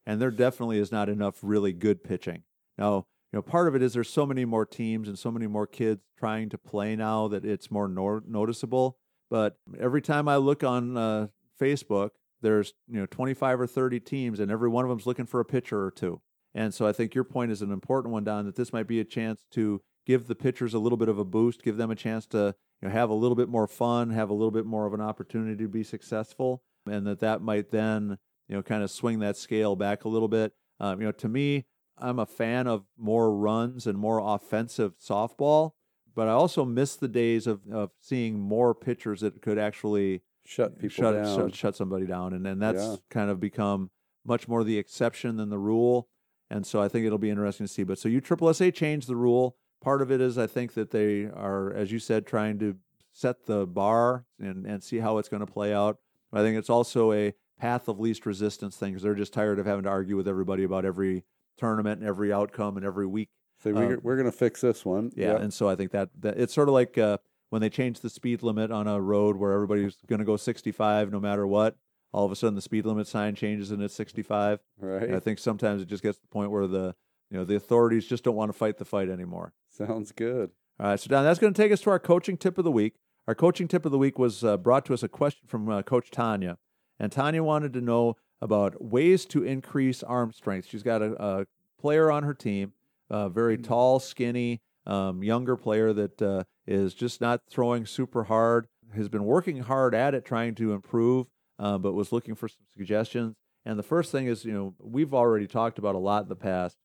and there definitely is not enough really good pitching. Now, you know, part of it is there's so many more teams and so many more kids trying to play now that it's more noticeable. But every time I look on uh, Facebook, there's you know 25 or 30 teams, and every one of them's looking for a pitcher or two. And so I think your point is an important one, Don, that this might be a chance to give the pitchers a little bit of a boost, give them a chance to you know, have a little bit more fun, have a little bit more of an opportunity to be successful, and that that might then you know kind of swing that scale back a little bit. Um, you know, to me, I'm a fan of more runs and more offensive softball, but I also miss the days of, of seeing more pitchers that could actually Shut people shut, down. shut shut somebody down, and and that's Yeah. kind of become much more the exception than the rule. And so I think it'll be interesting to see. But so USSSA changed the rule. Part of it is I think that they are, as you said, trying to set the bar and, and see how it's going to play out. I think it's also a path of least resistance thing because they're just tired of having to argue with everybody about every tournament and every outcome and every week. So we're, um, we're going to fix this one. Yeah, and so I think that, that it's sort of like uh, when they changed the speed limit on a road where everybody's going to go 65 no matter what. All of a sudden, the speed limit sign changes and it's 65. right. And I think sometimes it just gets to the point where the you know the authorities just don't want to fight the fight anymore. Sounds good. All right, so Don, that's going to take us to our coaching tip of the week. Our coaching tip of the week was uh, brought to us a question from uh, Coach Tanya, and Tanya wanted to know about ways to increase arm strength. She's got a, a player on her team, a very tall, skinny, um, younger player that uh, is just not throwing super hard. Has been working hard at it, trying to improve, uh, but was looking for some suggestions. And the first thing is, you know, we've already talked about a lot in the past,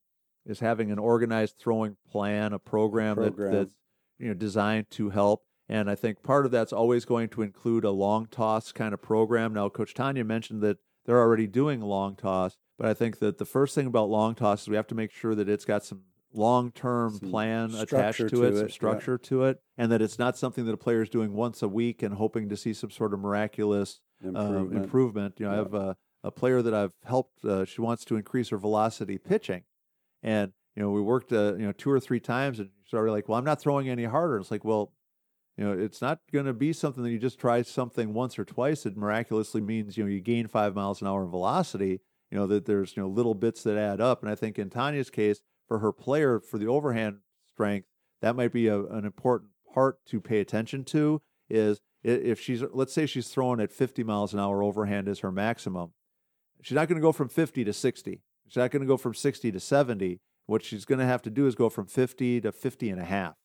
is having an organized throwing plan, a program, Program. That, that's you know designed to help. And I think part of that's always going to include a long toss kind of program. Now, Coach Tanya mentioned that they're already doing long toss, but I think that the first thing about long toss is we have to make sure that it's got some long term plan attached to, to it, it, some yeah. structure to it, and that it's not something that a player is doing once a week and hoping to see some sort of miraculous Improvement. um, improvement. You know, I have a, a player that I've helped. Uh, she wants to increase her velocity pitching, and you know, we worked uh, you know two or three times, and she's already like, "Well, I'm not throwing any harder." It's like, well, you know, it's not going to be something that you just try something once or twice. It miraculously means you know you gain five miles an hour in velocity. You know that there's you know little bits that add up, and I think in Tanya's case, for her player for the overhand strength, that might be a, an important part to pay attention to. Is if she's let's say she's throwing at 50 miles an hour overhand is her maximum, she's not going to go from 50 to 60. She's not going to go from 60 to 70. What she's going to have to do is go from 50 to 50 and a half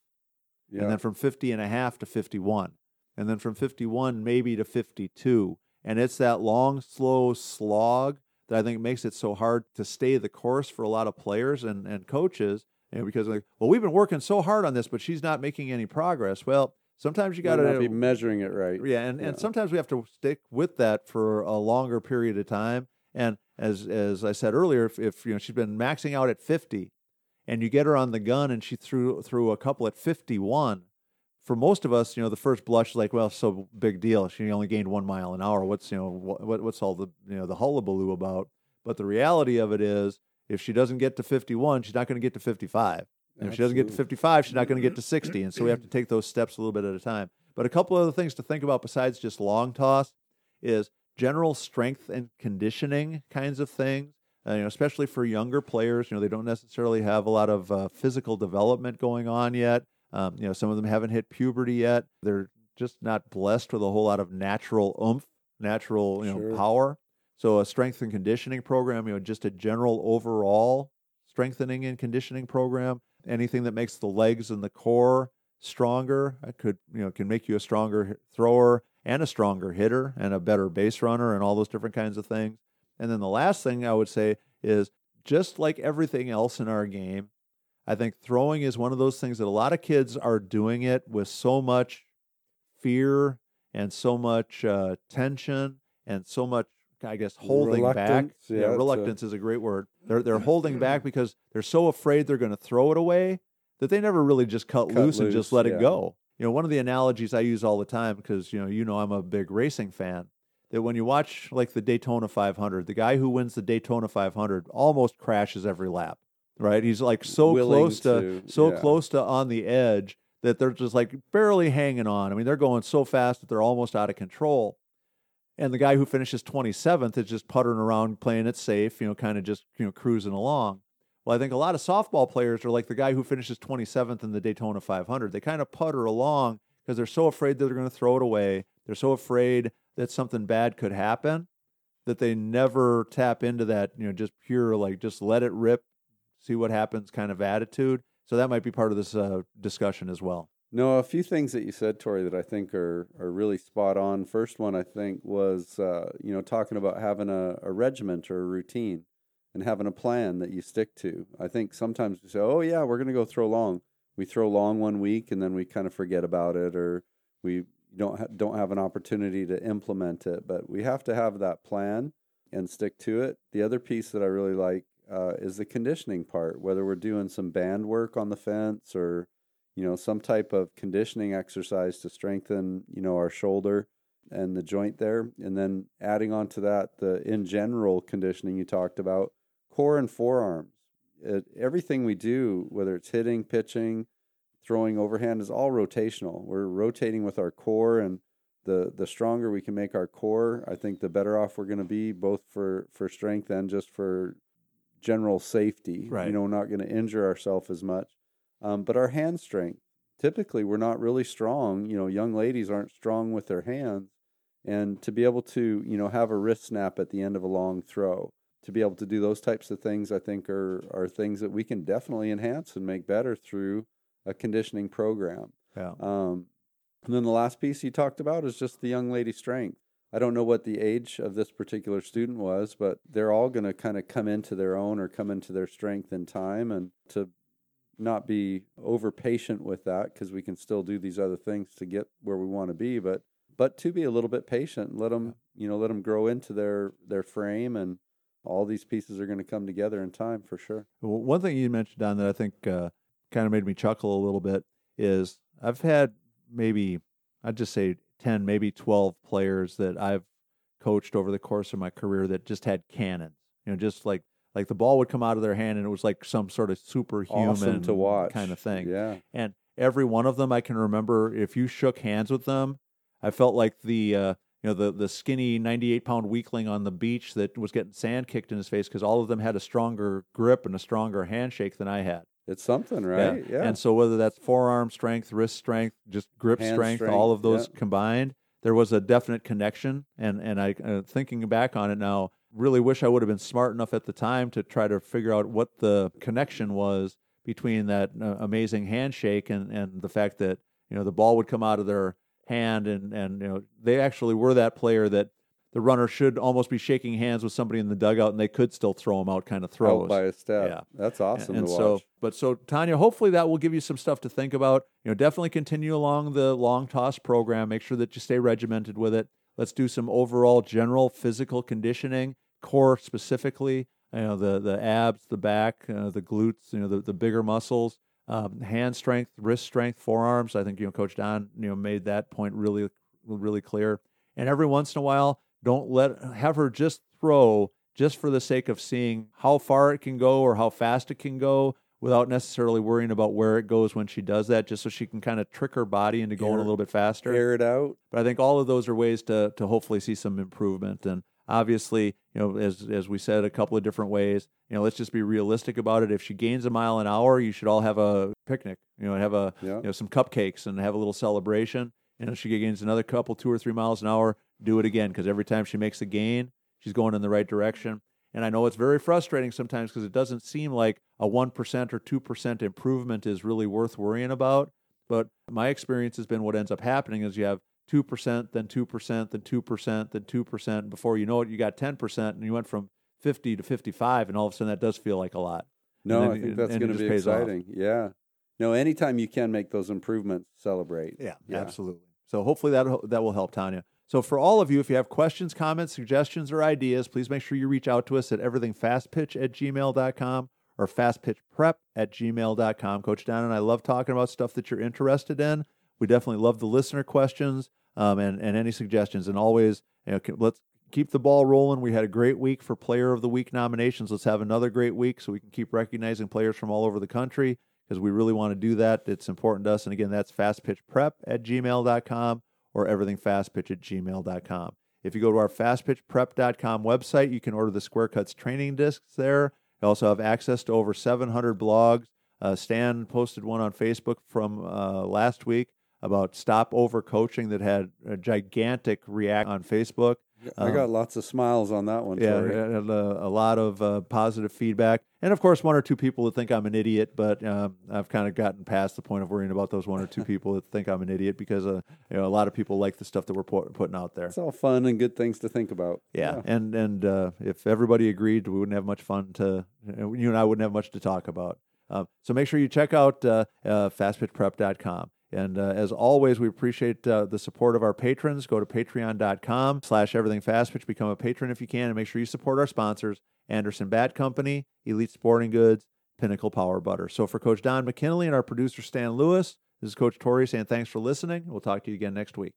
yeah. and then from 50 and a half to 51 and then from 51 maybe to 52 and it's that long slow slog that i think makes it so hard to stay the course for a lot of players and, and coaches know, because like well we've been working so hard on this but she's not making any progress well sometimes you got to be measuring it right. yeah and, Yeah. and sometimes we have to stick with that for a longer period of time and as as i said earlier if, if you know she's been maxing out at 50 and you get her on the gun and she threw threw a couple at 51 for most of us, you know, the first blush is like, well, so big deal. She only gained one mile an hour. What's you know what what's all the you know the hullabaloo about? But the reality of it is, if she doesn't get to 51, she's not going to get to 55. And if she doesn't get to 55, she's not going to get to 60. And so we have to take those steps a little bit at a time. But a couple of other things to think about besides just long toss is general strength and conditioning kinds of things. Uh, you know, especially for younger players, you know, they don't necessarily have a lot of uh, physical development going on yet. Um, you know, some of them haven't hit puberty yet. They're just not blessed with a whole lot of natural oomph, natural you know Sure. power. So a strength and conditioning program, you know, just a general overall strengthening and conditioning program. Anything that makes the legs and the core stronger, that could you know can make you a stronger thrower and a stronger hitter and a better base runner and all those different kinds of things. And then the last thing I would say is just like everything else in our game, I think throwing is one of those things that a lot of kids are doing it with so much fear and so much uh, tension and so much, I guess, holding back. Reluctance, yeah, to- reluctance is a great word. They're they're holding back *clears throat* because they're so afraid they're going to throw it away that they never really just cut, Cut loose, and just let yeah. it go. You know, one of the analogies I use all the time because you know you know I'm a big racing fan. That when you watch like the Daytona 500, the guy who wins the Daytona 500 almost crashes every lap, right? He's like so Willing close to, to, so yeah. close to on the edge that they're just like barely hanging on. I mean, they're going so fast that they're almost out of control. And the guy who finishes 27th is just puttering around, playing it safe, you know, kind of just you know cruising along. Well, I think a lot of softball players are like the guy who finishes 27th in the Daytona 500. They kind of putter along because they're so afraid that they're going to throw it away. They're so afraid that something bad could happen that they never tap into that, you know, just pure, like, just let it rip, see what happens kind of attitude. So that might be part of this uh, discussion as well. No, a few things that you said, Tori, that I think are are really spot on. First one I think was uh, you know talking about having a, a regiment or a routine and having a plan that you stick to. I think sometimes we say, oh yeah, we're going to go throw long. We throw long one week and then we kind of forget about it, or we don't ha- don't have an opportunity to implement it. But we have to have that plan and stick to it. The other piece that I really like uh, is the conditioning part, whether we're doing some band work on the fence or you know some type of conditioning exercise to strengthen you know our shoulder and the joint there. And then adding on to that the in general conditioning you talked about core and forearms. It, everything we do whether it's hitting pitching throwing overhand is all rotational. We're rotating with our core and the the stronger we can make our core i think the better off we're going to be both for for strength and just for general safety. Right. you know we're not going to injure ourselves as much um, but our hand strength, typically, we're not really strong. You know, young ladies aren't strong with their hands. And to be able to, you know, have a wrist snap at the end of a long throw, to be able to do those types of things, I think are, are things that we can definitely enhance and make better through a conditioning program. Yeah. Um, and then the last piece you talked about is just the young lady strength. I don't know what the age of this particular student was, but they're all going to kind of come into their own or come into their strength in time. And to not be over patient with that because we can still do these other things to get where we want to be, but but to be a little bit patient, let them you know let them grow into their their frame, and all these pieces are going to come together in time for sure. Well, one thing you mentioned, Don, that I think uh, kind of made me chuckle a little bit is I've had maybe, I'd just say 10, maybe 12 players that I've coached over the course of my career that just had cannons. You know, just like like the ball would come out of their hand and it was like some sort of superhuman Awesome to watch, kind of thing. Yeah, And every one of them, I can remember if you shook hands with them, I felt like the uh, you know the the skinny 98 pound weakling on the beach that was getting sand kicked in his face because all of them had a stronger grip and a stronger handshake than I had. it's something, right? Yeah, And so whether that's forearm strength, wrist strength, just grip strength, strength, all of those yeah. combined, there was a definite connection. And and I uh, thinking back on it now, really wish I would have been smart enough at the time to try to figure out what the connection was between that uh, amazing handshake and and the fact that you know the ball would come out of their hand and and you know they actually were that player that the runner should almost be shaking hands with somebody in the dugout and they could still throw them out kind of throws out by a step. Yeah. That's awesome and to so, watch. but so Tanya, hopefully that will give you some stuff to think about. You know, definitely continue along the long toss program. Make sure that you stay regimented with it. Let's do some overall general physical conditioning, core specifically. You know, the the abs, the back, uh, the glutes. You know, the the bigger muscles. um, hand strength, wrist strength, forearms. I think you know Coach Don you know made that point really really clear. And every once in a while, don't let have her just throw just for the sake of seeing how far it can go or how fast it can go without necessarily worrying about where it goes when she does that, just so she can kind of trick her body into going Air- a little bit faster. Air it out. But I think all of those are ways to to hopefully see some improvement. And obviously, you know, as as we said a couple of different ways, you know, let's just be realistic about it. If she gains a mile an hour, you should all have a picnic. You know, have a Yeah. you know some cupcakes and have a little celebration. And if she gains another couple, two or three miles an hour, do it again because every time she makes a gain, she's going in the right direction. And I know it's very frustrating sometimes because it doesn't seem like a 1% or 2% improvement is really worth worrying about. But my experience has been what ends up happening is you have 2%, then 2%, then 2%, then 2%. Before you know it, you got 10%, and you went from 50 to 55, and all of a sudden that does feel like a lot. No, then I think that's going to be pays off. exciting. Yeah. No, anytime you can make those improvements, celebrate. Yeah, Yeah. absolutely. So hopefully that that will help Tanya. So for all of you, if you have questions, comments, suggestions, or ideas, please make sure you reach out to us at everythingfastpitch at gmail.com or fastpitchprep at gmail.com. Coach Don and I love talking about stuff that you're interested in. We definitely love the listener questions um, and, and any suggestions. And always, you know, let's keep the ball rolling. We had a great week for Player of the Week nominations. Let's have another great week so we can keep recognizing players from all over the country because we really want to do that. It's important to us. And again, that's fastpitchprep at gmail.com or everythingfastpitch at gmail.com. If you go to our fastpitchprep.com website, you can order the Square Cuts training discs there. You also have access to over 700 blogs. Uh, Stan posted one on Facebook from uh, last week about stop over coaching that had a gigantic react on Facebook. I Um, got lots of smiles on that one. Yeah, and a, a lot of uh, positive feedback, and of course, one or two people that think I'm an idiot. But um, I've kind of gotten past the point of worrying about those one or two *laughs* people that think I'm an idiot because uh, you know a lot of people like the stuff that we're pu- putting out there. It's all fun and good things to think about. Yeah, and and uh, if everybody agreed, we wouldn't have much fun to. You and I wouldn't have much to talk about. Um, so make sure you check out uh, uh, fastpitchprep.com. And uh, as always, we appreciate uh, the support of our patrons. Go to patreon.com slash everything fastpitch. Become a patron if you can. And make sure you support our sponsors, Anderson Bat Company, Elite Sporting Goods, Pinnacle Power Butter. So for Coach Don McKinley and our producer, Stan Lewis, this is Coach Tori saying thanks for listening. We'll talk to you again next week.